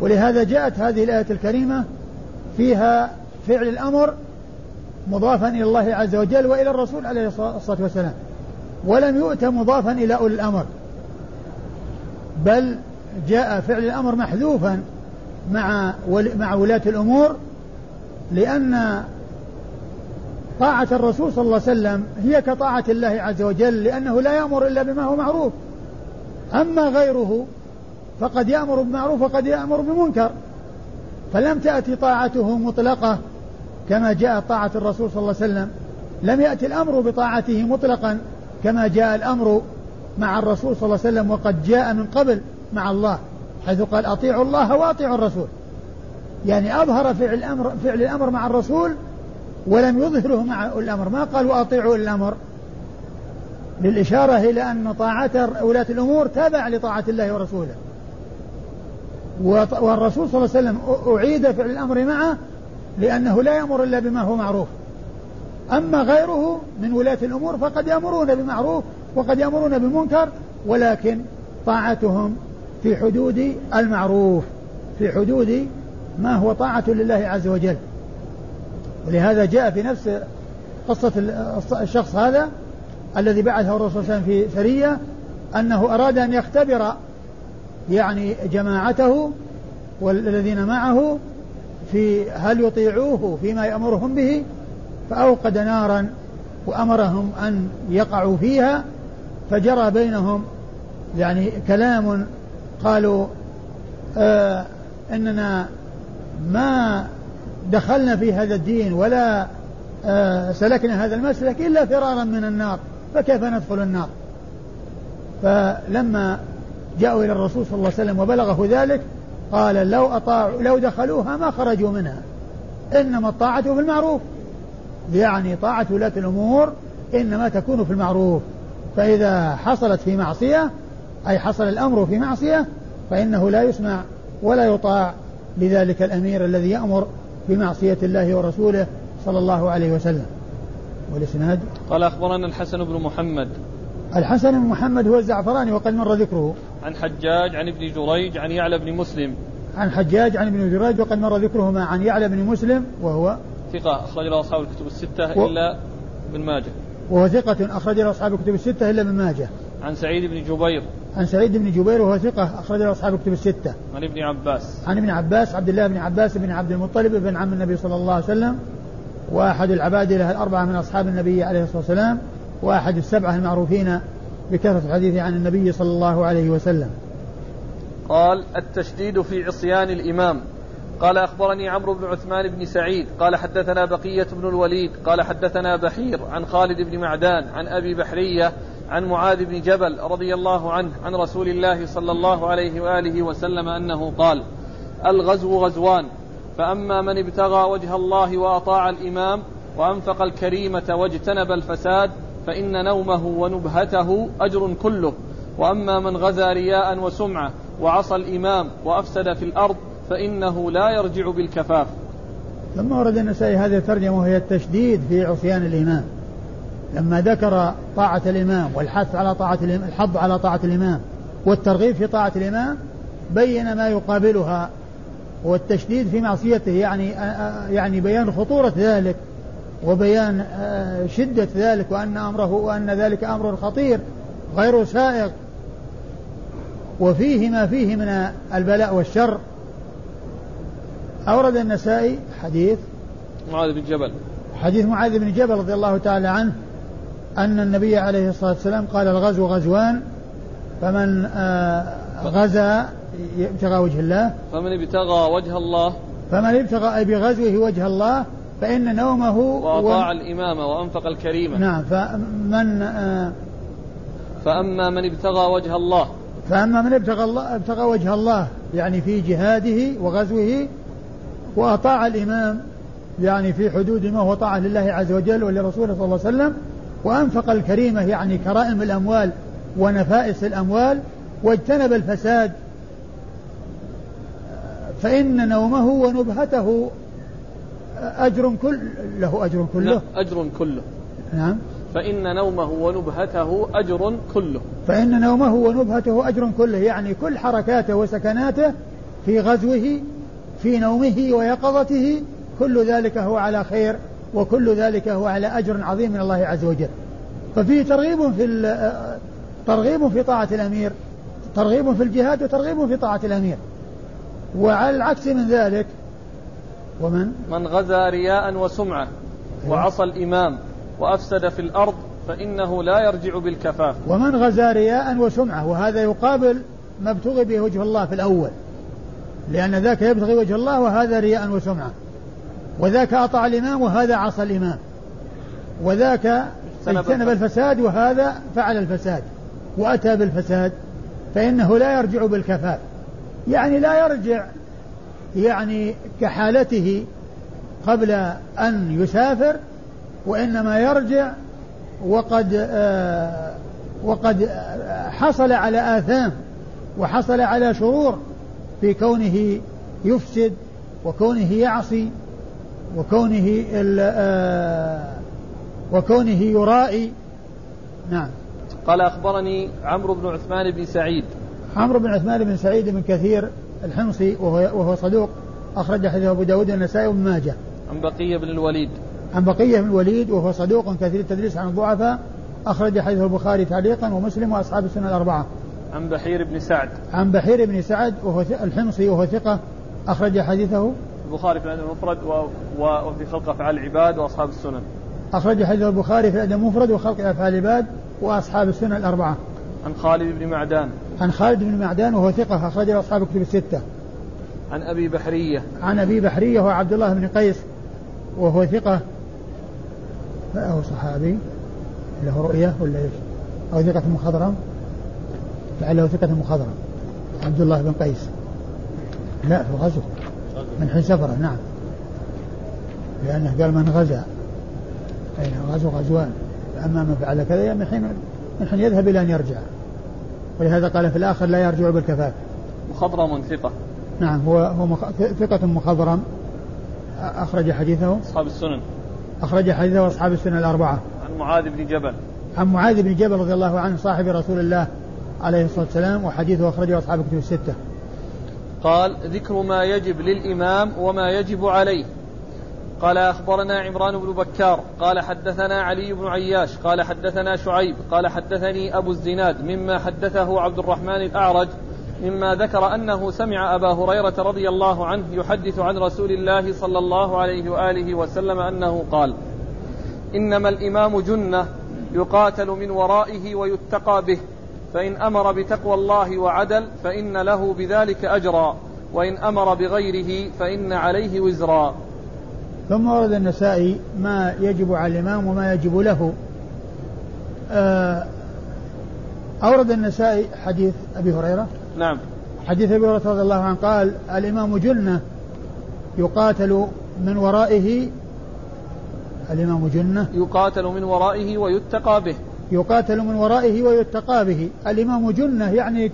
ولهذا جاءت هذه الآية الكريمة فيها فعل الأمر مضافا إلى الله عز وجل وإلى الرسول عليه الصلاة والسلام ولم يؤت مضافا إلى أولي الأمر بل جاء فعل الأمر محذوفا مع مع ولاة الأمور لأن طاعة الرسول صلى الله عليه وسلم هي كطاعة الله عز وجل لأنه لا يأمر إلا بما هو معروف. أما غيره فقد يأمر بمعروف وقد يأمر بمنكر فلم تأتي طاعته مطلقة. كما جاء طاعة الرسول صلى الله عليه وسلم لم يأتي الأمر بطاعته مطلقا كما جاء الأمر مع الرسول صلى الله عليه وسلم وقد جاء من قبل مع الله حيث قال أطيعوا الله وأطيعوا الرسول. يعني أظهر فعل الأمر فعل الأمر مع الرسول ولم يظهره مع الأمر. ما قال وأطيعوا الأمر؟ للإشارة إلى أن طاعة ولاة الأمور تابع لطاعة الله ورسوله. والرسول صلى الله عليه وسلم أعيد فعل الأمر معه لأنه لا يأمر إلا بما هو معروف. أما غيره من ولاة الأمور فقد يأمرون بمعروف وقد يأمرون بمنكر ولكن طاعتهم في حدود المعروف في حدود ما هو طاعة لله عز وجل. ولهذا جاء في نفس قصة الشخص هذا الذي بعثه الرسول صلى الله عليه وسلم في سرية أنه أراد أن يختبر يعني جماعته والذين معه في هل يطيعوه فيما يأمرهم به؟ فأوقد نارا وأمرهم أن يقعوا فيها فجرى بينهم يعني كلام قالوا آه إننا ما دخلنا في هذا الدين ولا آه سلكنا هذا المسلك إلا فرارا من النار فكيف ندخل النار؟ فلما جاءوا إلى الرسول صلى الله عليه وسلم وبلغه ذلك قال لو أطاعوا لو دخلوها ما خرجوا منها. إنما الطاعة في المعروف. يعني طاعة ولاة الأمور إنما تكون في المعروف. فإذا حصلت في معصية أي حصل الأمر في معصية فإنه لا يسمع ولا يطاع لذلك الأمير الذي يأمر بمعصية الله ورسوله صلى الله عليه وسلم. والإسناد؟ قال أخبرنا الحسن بن محمد. الحسن بن محمد هو الزعفراني وقد مر ذكره. عن حجاج عن ابن جريج عن يعلى بن مسلم. عن حجاج عن ابن جريج وقد مر ذكرهما عن يعلى بن مسلم وهو ثقة أخرج له أصحاب الكتب الستة و... إلا ابن ماجه. وهو ثقة أخرج له أصحاب الكتب الستة إلا ابن ماجه. عن سعيد بن جبير. عن سعيد بن جبير وهو ثقة أخرج له أصحاب الكتب الستة. عن ابن عباس. عن ابن عباس عبد الله بن عباس بن عبد المطلب بن عم النبي صلى الله عليه وسلم وأحد العبادلة الأربعة من أصحاب النبي عليه الصلاة والسلام وأحد السبعة المعروفين بكثرة الحديث عن النبي صلى الله عليه وسلم. قال التشديد في عصيان الإمام. قال أخبرني عمرو بن عثمان بن سعيد. قال حدثنا بقية بن الوليد. قال حدثنا بحير عن خالد بن معدان عن أبي بحرية عن معاذ بن جبل رضي الله عنه عن رسول الله صلى الله عليه وآله وسلم أنه قال الغزو غزوان فأما من ابتغى وجه الله وأطاع الإمام وأنفق الكريمة واجتنب الفساد فإن نومه ونبهته أجر كله. وأما من غزا رياء وسمعة وعصى الإمام وأفسد في الأرض فإنه لا يرجع بالكفاف. ثم ورد النسائي هذه الترجمة وهي التشديد في عصيان الإمام. لما ذكر طاعة الإمام والحث على طاعة الإمام الحض على طاعة الإمام والترغيب في طاعة الإمام بين ما يقابلها. والتشديد في معصيته يعني يعني بيان خطورة ذلك. وبيان شدة ذلك وأن أمره وأن ذلك أمر خطير غير سائغ وفيه ما فيه من البلاء والشر. أورد النسائي حديث معاذ بن جبل. حديث معاذ بن جبل رضي الله تعالى عنه أن النبي عليه الصلاة والسلام قال الغزو غزوان فمن غزا ابتغى وجه الله فمن ابتغى وجه الله فمن ابتغى بغزوه وجه الله فإن نومه وأطاع و... الإمام وأنفق الكريمة نعم فمن آه فأما من ابتغى وجه الله. فأما من ابتغى الله ابتغى وجه الله يعني في جهاده وغزوه وأطاع الإمام يعني في حدود ما هو طاعة لله عز وجل ولرسوله صلى الله عليه وسلم وأنفق الكريمة يعني كرائم الأموال ونفائس الأموال واجتنب الفساد فإن نومه ونبهته أجر كل له أجر كله. نعم أجر كله. نعم. فإن نومه ونبهته أجر كله. فإن نومه ونبهته أجر كله يعني كل حركاته وسكناته في غزوه في نومه ويقظته كل ذلك هو على خير وكل ذلك هو على أجر عظيم من الله عز وجل. ففيه ترغيب في ترغيب في طاعة الأمير ترغيب في الجهاد وترغيب في طاعة الأمير. وعلى العكس من ذلك ومن؟ من غزا رياء وسمعة وعصى الإمام وأفسد في الأرض فإنه لا يرجع بالكفاف. ومن غزا رياء وسمعة وهذا يقابل ما ابتغي به وجه الله في الأول. لأن ذاك يبتغي وجه الله وهذا رياء وسمعة. وذاك أطاع الإمام وهذا عصى الإمام. وذاك اجتنب الفساد وهذا فعل الفساد. وأتى بالفساد فإنه لا يرجع بالكفاف. يعني لا يرجع يعني كحالته قبل أن يسافر وإنما يرجع وقد آه وقد حصل على آثام وحصل على شرور في كونه يفسد وكونه يعصي وكونه آه وكونه يرائي. نعم. قال أخبرني عمرو بن عثمان بن سعيد. عمرو بن عثمان بن سعيد بن كثير الحمصي وهو, وهو صدوق أخرج حديثه أبو داود والنسائي وابن ماجه عن بقية بن الوليد عن بقية بن الوليد وهو صدوق كثير التدريس عن الضعفاء أخرج حديث البخاري تعليقا ومسلم وأصحاب السنة الأربعة. عن بحير بن سعد. عن بحير بن سعد وهو الحمصي وهو ثقة أخرج حديثه البخاري في الأدب المفرد وفي خلق أفعال العباد وأصحاب السنن. أخرج حديث البخاري في الأدب المفرد وخلق أفعال العباد وأصحاب السنن الأربعة. عن خالد بن معدان. عن خالد بن معدان وهو ثقة أخرج أصحاب الكتب الستة. عن أبي بحرية. عن أبي بحرية وهو عبد الله بن قيس وهو ثقة. هو صحابي. له رؤية ولا إيش؟ أو ثقة مخضرم؟ لعله ثقة مخضرم. عبد الله بن قيس. لا في غزو. من حين سفره نعم. لأنه قال من غزا. أين؟ غزو غزوان. فأما من فعل كذا من حين من حين يذهب إلى أن يرجع. ولهذا قال في الآخر لا يرجع بالكفاف. مخضرم ثقة. نعم هو هو مخ... ثقة مخضرم. أخرج حديثه. أصحاب السنن. أخرج حديثه أصحاب السنن الأربعة. عن معاذ بن جبل. عن معاذ بن جبل رضي الله عنه صاحب رسول الله عليه الصلاة والسلام وحديثه أخرجه أصحاب الكتب الستة. قال ذكر ما يجب للإمام وما يجب عليه. قال أخبرنا عمران بن بكار قال حدثنا علي بن عياش قال حدثنا شعيب قال حدثني أبو الزناد مما حدثه عبد الرحمن الأعرج مما ذكر أنه سمع أبا هريرة رضي الله عنه يحدث عن رسول الله صلى الله عليه وآله وسلم أنه قال إنما الإمام جنة يقاتل من ورائه ويتقى به فإن أمر بتقوى الله وعدل فإن له بذلك أجرا وإن أمر بغيره فإن عليه وزرا. ثم ورد النسائي ما يجب على الإمام وما يجب له. آه، أورد النسائي حديث أبي هريرة. نعم. حديث أبي هريرة رضي الله عنه قال الإمام جنة يقاتل من ورائه الإمام جنة يقاتل من ورائه ويتقى به. يقاتل من ورائه ويتقى به. الإمام جنة يعني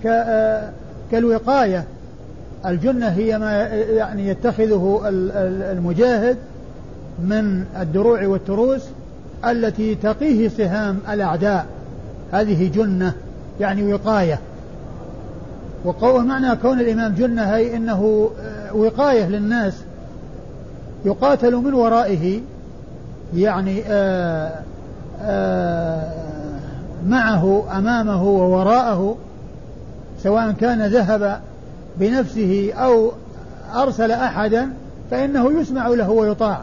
كالوقاية. الجنة هي ما يعني يتخذه المجاهد من الدروع والتروس التي تقيه سهام الأعداء. هذه جنة يعني وقاية. ومعنى كون الإمام جنة هي أنه وقاية للناس. يقاتل من ورائه يعني آآ آه، آآ آه، معه أمامه ووراءه سواء كان ذهب بنفسه أو أرسل أحدا فإنه يسمع له ويطاع.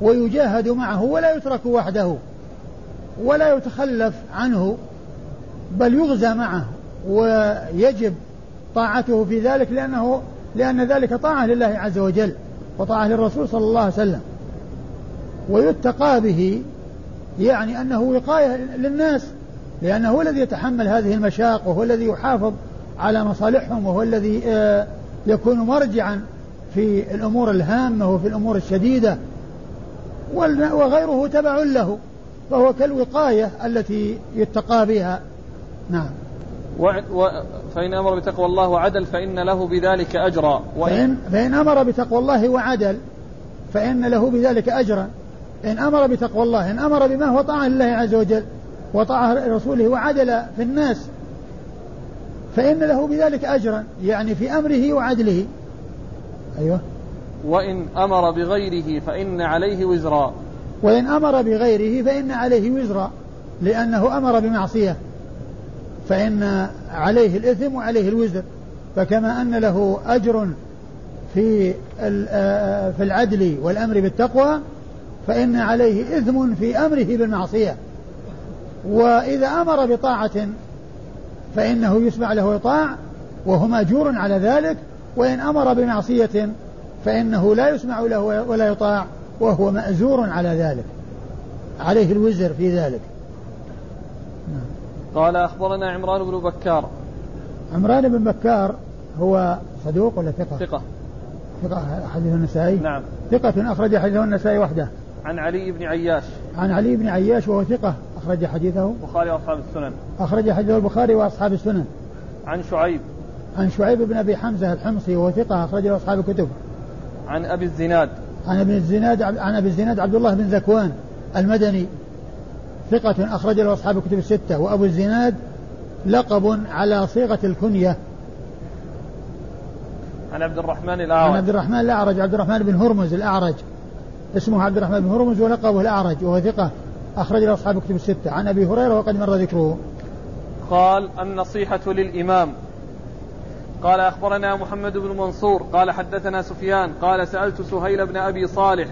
ويجاهد معه ولا يترك وحده ولا يتخلف عنه بل يغزى معه ويجب طاعته في ذلك لأنه لأن ذلك طاعة لله عز وجل وطاعة للرسول صلى الله عليه وسلم. ويتقى به يعني أنه وقاية للناس لأنه هو الذي يتحمل هذه المشاق وهو الذي يحافظ على مصالحهم وهو الذي آه، يكون مرجعا في الأمور الهامة وفي الأمور الشديدة. وغيره تبع له فهو كالوقاية التي يتقى بها. نعم. و... و... فإن أمر بتقوى الله وعدل فإن له بذلك أجرا. وإن فإن, فإن أمر بتقوى الله وعدل فإن له بذلك أجرا. إن أمر بتقوى الله إن أمر بما هو طاعة لله عز وجل وطاعة رسوله وعدل في الناس فإن له بذلك أجرا يعني في أمره وعدله. أيوه. وإن أمر بغيره فإن عليه وزرا. وإن أمر بغيره فإن عليه وزرا لأنه أمر بمعصية. فإن عليه الإثم وعليه الوزر. فكما أن له أجر في في العدل والأمر بالتقوى فإن عليه إثم في أمره بالمعصية. وإذا أمر بطاعة فإنه يسمع له ويطاع وهو مأجور على ذلك. وإن أمر بمعصية فإنه لا يسمع له ولا يطاع وهو مأزور على ذلك عليه الوزر في ذلك. قال أخبرنا عمران بن بكار. عمران بن بكار هو صدوق ولا ثقة؟ ثقة. ثقة حديث النسائي؟ نعم. ثقة أخرج حديثه النسائي وحده. عن علي بن عياش. عن علي بن عياش وهو ثقة أخرج حديثه. البخاري وأصحاب السنن. أخرج حديثه البخاري وأصحاب السنن. عن شعيب. عن شعيب بن أبي حمزة الحمصي وهو ثقة أخرج له أصحاب الكتب. عن أبي الزناد. عن ابن الزناد عن أبي الزناد عبد الله بن ذكوان المدني ثقة أخرج له أصحاب الكتب الستة وأبو الزناد لقب على صيغة الكنية. عن عبد الرحمن الأعرج. عن عبد الرحمن الأعرج عبد الرحمن بن هرمز الأعرج. اسمه عبد الرحمن بن هرمز ولقبه الأعرج وهو ثقة أخرج له أصحاب الكتب الستة. عن أبي هريرة وقد مر ذكره. قال النصيحة للإمام. قال أخبرنا محمد بن منصور قال حدثنا سفيان قال سألت سهيل بن أبي صالح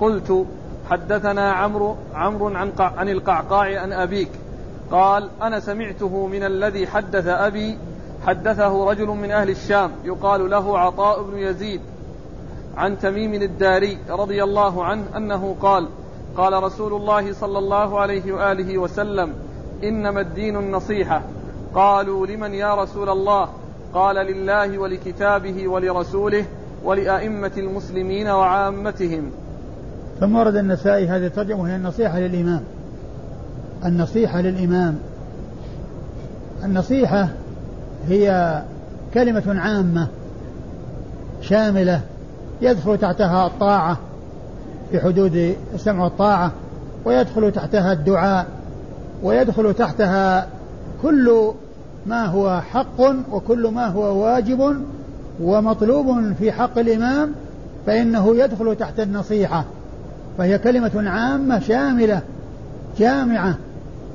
قلت حدثنا عمرو عمرو عن عن القعقاع عن أبيك قال أنا سمعته من الذي حدث أبي حدثه رجل من أهل الشام يقال له عطاء بن يزيد عن تميم الداري رضي الله عنه أنه قال قال رسول الله صلى الله عليه وآله وسلم إنما الدين النصيحة قالوا لمن يا رسول الله؟ قال لله ولكتابه ولرسوله ولأئمة المسلمين وعامتهم. ثم ورد النسائي هذه الترجمة وهي النصيحة للإمام. النصيحة للإمام. النصيحة هي كلمة عامة شاملة يدخل تحتها الطاعة في حدود السمع والطاعة ويدخل تحتها الدعاء ويدخل تحتها كل ما هو حق وكل ما هو واجب ومطلوب في حق الإمام فإنه يدخل تحت النصيحة. فهي كلمة عامة شاملة جامعة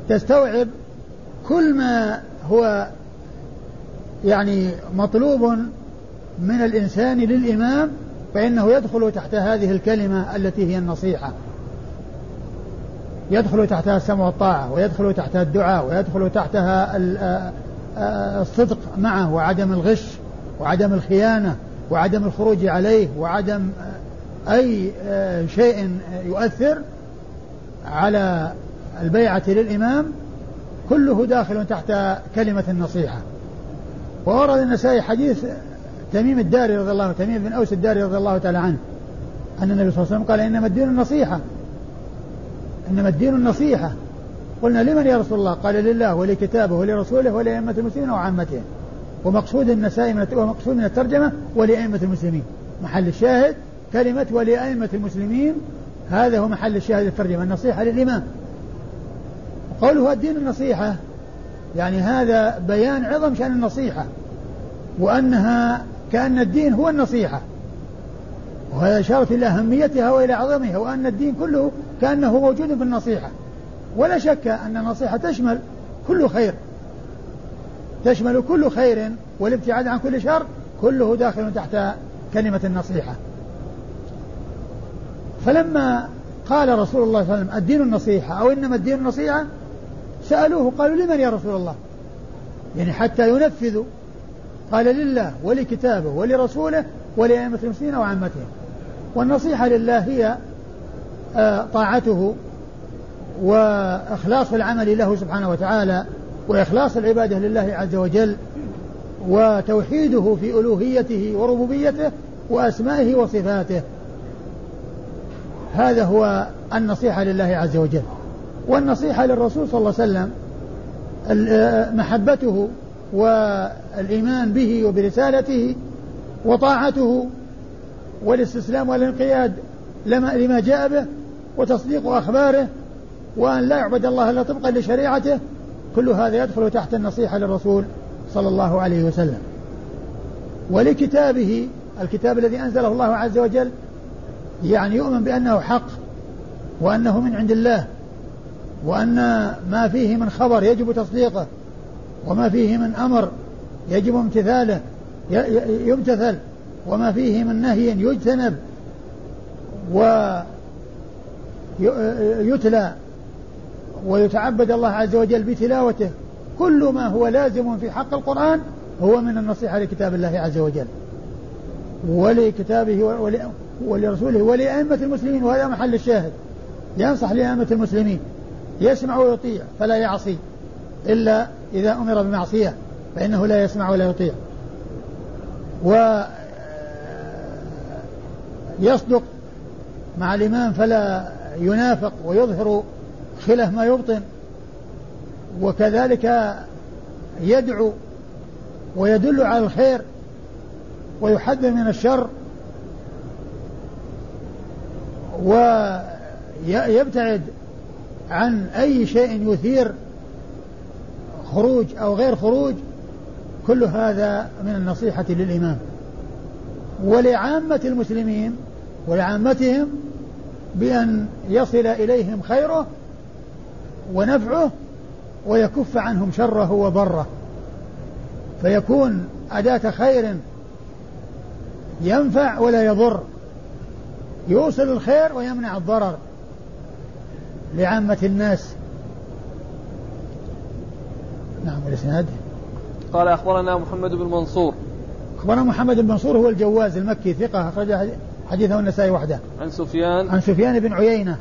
تستوعب كل ما هو يعني مطلوب من الإنسان للإمام فإنه يدخل تحت هذه الكلمة التي هي النصيحة. يدخل تحتها السمع والطاعة ويدخل تحتها الدعاء ويدخل تحتها الصدق معه وعدم الغش وعدم الخيانة وعدم الخروج عليه وعدم أي شيء يؤثر على البيعة للإمام كله داخل تحت كلمة النصيحة. وورد النسائي حديث تميم الداري رضي الله عنه تميم بن أوس الداري رضي الله تعالى عنه أن النبي صلى الله عليه وسلم قال إنما الدين النصيحة إنما الدين النصيحة. قلنا لمن يا رسول الله؟ قال لله ولكتابه ولرسوله ولأئمة المسلمين وعامتهم. ومقصود النسائي من ومقصود من الترجمة ولأئمة المسلمين. محل الشاهد كلمة ولأئمة المسلمين. هذا هو محل الشاهد الترجمة النصيحة للإمام. قوله الدين النصيحة يعني هذا بيان عظم شأن النصيحة وأنها كأن الدين هو النصيحة. وهذا إشارة إلى أهميتها وإلى عظمها وأن الدين كله كأنه موجود في النصيحة. ولا شك أن النصيحة تشمل كل خير. تشمل كل خير والابتعاد عن كل شر كله داخل تحت كلمة النصيحة. فلما قال رسول الله صلى الله عليه وسلم الدين النصيحة أو إنما الدين النصيحة سألوه قالوا لمن يا رسول الله؟ يعني حتى ينفذوا. قال لله ولكتابه ولرسوله ولأئمة المسلمين وعامتهم. والنصيحة لله هي آه، طاعته وإخلاص العمل له سبحانه وتعالى وإخلاص العبادة لله عز وجل وتوحيده في ألوهيته وربوبيته وأسمائه وصفاته. هذا هو النصيحة لله عز وجل. والنصيحة للرسول صلى الله عليه وسلم محبته والإيمان به وبرسالته وطاعته والاستسلام والانقياد لما, جاء به وتصديق أخباره وأن لا يعبد الله إلا طبقا لشريعته كل هذا يدخل تحت النصيحة للرسول صلى الله عليه وسلم. ولكتابه الكتاب الذي أنزله الله عز وجل يعني يؤمن بأنه حق وأنه من عند الله وأن ما فيه من خبر يجب تصديقه وما فيه من أمر يجب امتثاله يمتثل وما فيه من نهي يجتنب ويتلى ويتعبد الله عز وجل بتلاوته. كل ما هو لازم في حق القرآن هو من النصيحة لكتاب الله عز وجل. ولكتابه ولرسوله ولأئمة المسلمين وهذا محل الشاهد. ينصح لأئمة المسلمين. يسمع ويطيع فلا يعصي. إلا إذا أمر بمعصية فإنه لا يسمع ولا يطيع. و يصدق مع الإمام فلا ينافق ويظهر خلاف ما يبطن وكذلك يدعو ويدل على الخير ويحذر من الشر ويبتعد عن أي شيء يثير خروج أو غير خروج كل هذا من النصيحة للإمام. ولعامة المسلمين ولعامتهم بأن يصل إليهم خيره ونفعه ويكف عنهم شره وبره فيكون أداة خير ينفع ولا يضر. يوصل الخير ويمنع الضرر. لعامة الناس. نعم الإسناد. قال أخبرنا محمد بن منصور. أخبرنا محمد بن منصور هو الجواز المكي ثقة أخرج حديثه النسائي وحده. عن سفيان. عن سفيان بن عيينة.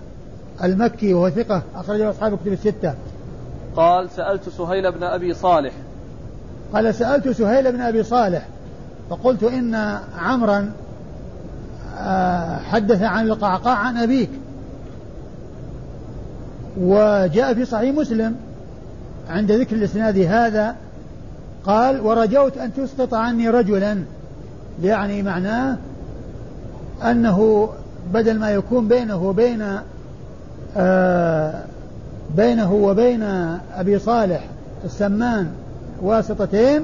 المكي وهو ثقة أخرجه أصحاب الكتب الستة. قال سألت سهيل بن أبي صالح. قال سألت سهيل بن أبي صالح فقلت إن عمرا آه، حدث عن القعقاع عن أبيك. وجاء في صحيح مسلم عند ذكر الإسناد هذا قال ورجوت أن تسقط عني رجلا. يعني معناه أنه بدل ما يكون بينه وبين بينه وبين أبي صالح السمان واسطتين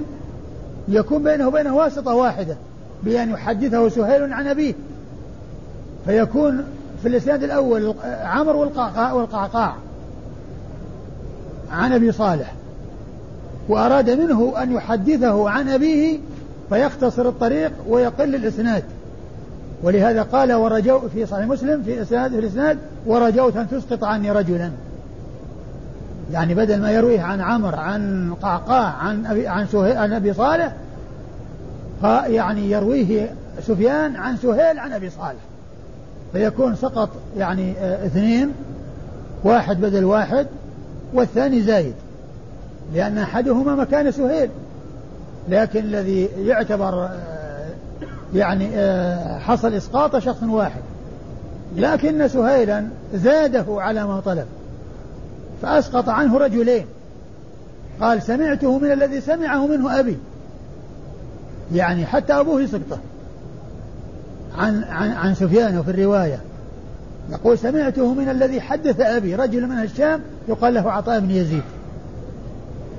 يكون بينه وبينه واسطة واحدة بأن يحدثه سهيل عن أبيه. فيكون في الإسناد الأول عمرو والقعقاع, والقعقاع عن أبي صالح وأراد منه أن يحدثه عن أبيه فيختصر الطريق ويقل الإسناد. ولهذا قال ورجو في صحيح مسلم في الإسناد في الإسناد ورجوت أن تسقط عني رجلا. يعني بدل ما يرويه عن عمر عن قعقاع عن أبي عن سهيل عن أبي صالح يعني يرويه سفيان عن سهيل عن أبي صالح. فيكون سقط يعني آه، اثنين واحد بدل واحد والثاني زايد. لأن أحدهما مكان سهيل. لكن الذي يعتبر آه، يعني آه، حصل إسقاط شخص واحد. لكن سهيلا زاده على ما طلب فأسقط عنه رجلين. قال سمعته من الذي سمعه منه أبي. يعني حتى أبوه يسقطه. عن عن عن سفيان وفي الرواية. يقول سمعته من الذي حدث أبي رجل من الشام يقال له عطاء بن يزيد.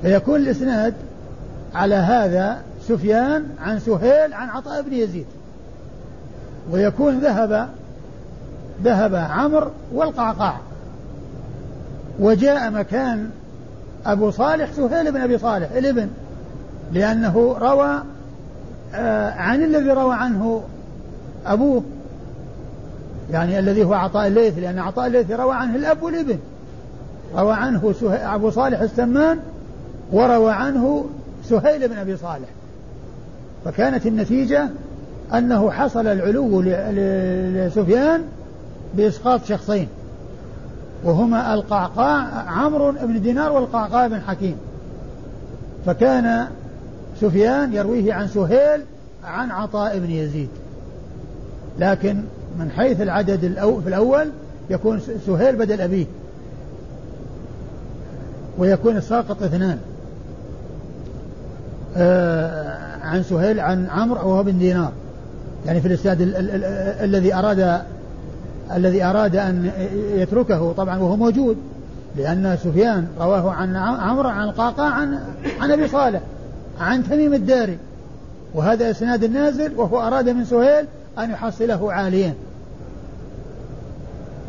فيكون الإسناد على هذا سفيان عن سهيل عن عطاء بن يزيد. ويكون ذهب ذهب عمرو والقعقاع. وجاء مكان أبو صالح سهيل بن أبي صالح الابن لأنه روى آه، عن الذي روى عنه أبوه يعني الذي هو عطاء الليث لأن عطاء الليث روى عنه الأب والابن. روى عنه أبو صالح السمان وروى عنه سهيل بن أبي صالح. فكانت النتيجة أنه حصل العلو لسفيان بإسقاط شخصين وهما القعقاع عمرو بن دينار والقعقاع بن حكيم. فكان سفيان يرويه عن سهيل عن عطاء بن يزيد. لكن من حيث العدد الأو في الأول يكون سهيل بدل أبيه ويكون الساقط اثنان. آه عن سهيل عن عمرو وهو بن دينار. يعني في الإسناد الذي أراد الذي أراد أن يتركه طبعا وهو موجود لأن سفيان رواه عن عمرو عن القعقاع عن عن أبي صالح عن تميم الداري. وهذا إسناد النازل وهو أراد من سهيل أن يحصله عاليا.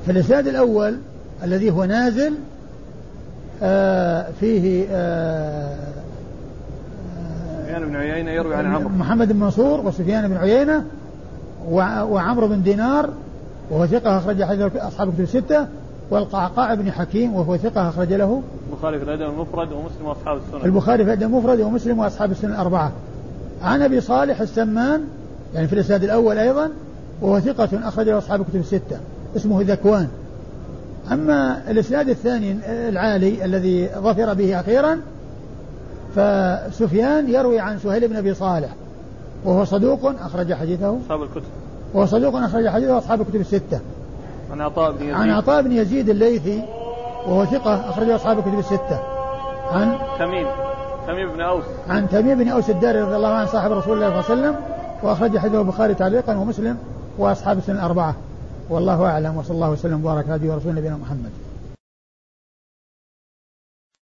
فالإسناد الأول الذي هو نازل آه فيه آه سفيان بن عيينة يروي عن عمرو. محمد بن منصور وسفيان بن عيينة وعمرو بن دينار وهو ثقة أخرج حديث أصحاب الكتب الستة والقعقاع بن حكيم وهو ثقة أخرج له. البخاري في الأدب المفرد ومسلم وأصحاب السنن. البخاري في الأدب المفرد ومسلم وأصحاب السنن الأربعة. عن أبي صالح السمان يعني في الإسناد الأول أيضا وهو ثقة أخرج له أصحاب الكتب الستة اسمه ذكوان. أما الإسناد الثاني العالي الذي ظفر به أخيرا فسفيان يروي عن سهيل بن أبي صالح وهو صدوق أخرج حديثه. أصحاب الكتب. وهو صدوق أخرج حديثه أصحاب الكتب الستة. عن عطاء بن يزيد. عن عطاء بن يزيد الليثي وهو ثقة أخرجه أصحاب الكتب الستة. عن تميم. تميم بن أوس. عن تميم بن أوس الداري رضي الله عنه صاحب رسول الله صلى الله عليه وسلم وأخرج حديثه البخاري تعليقا ومسلم وأصحاب السنة الأربعة والله أعلم وصلى الله وسلم وبارك على نبينا محمد.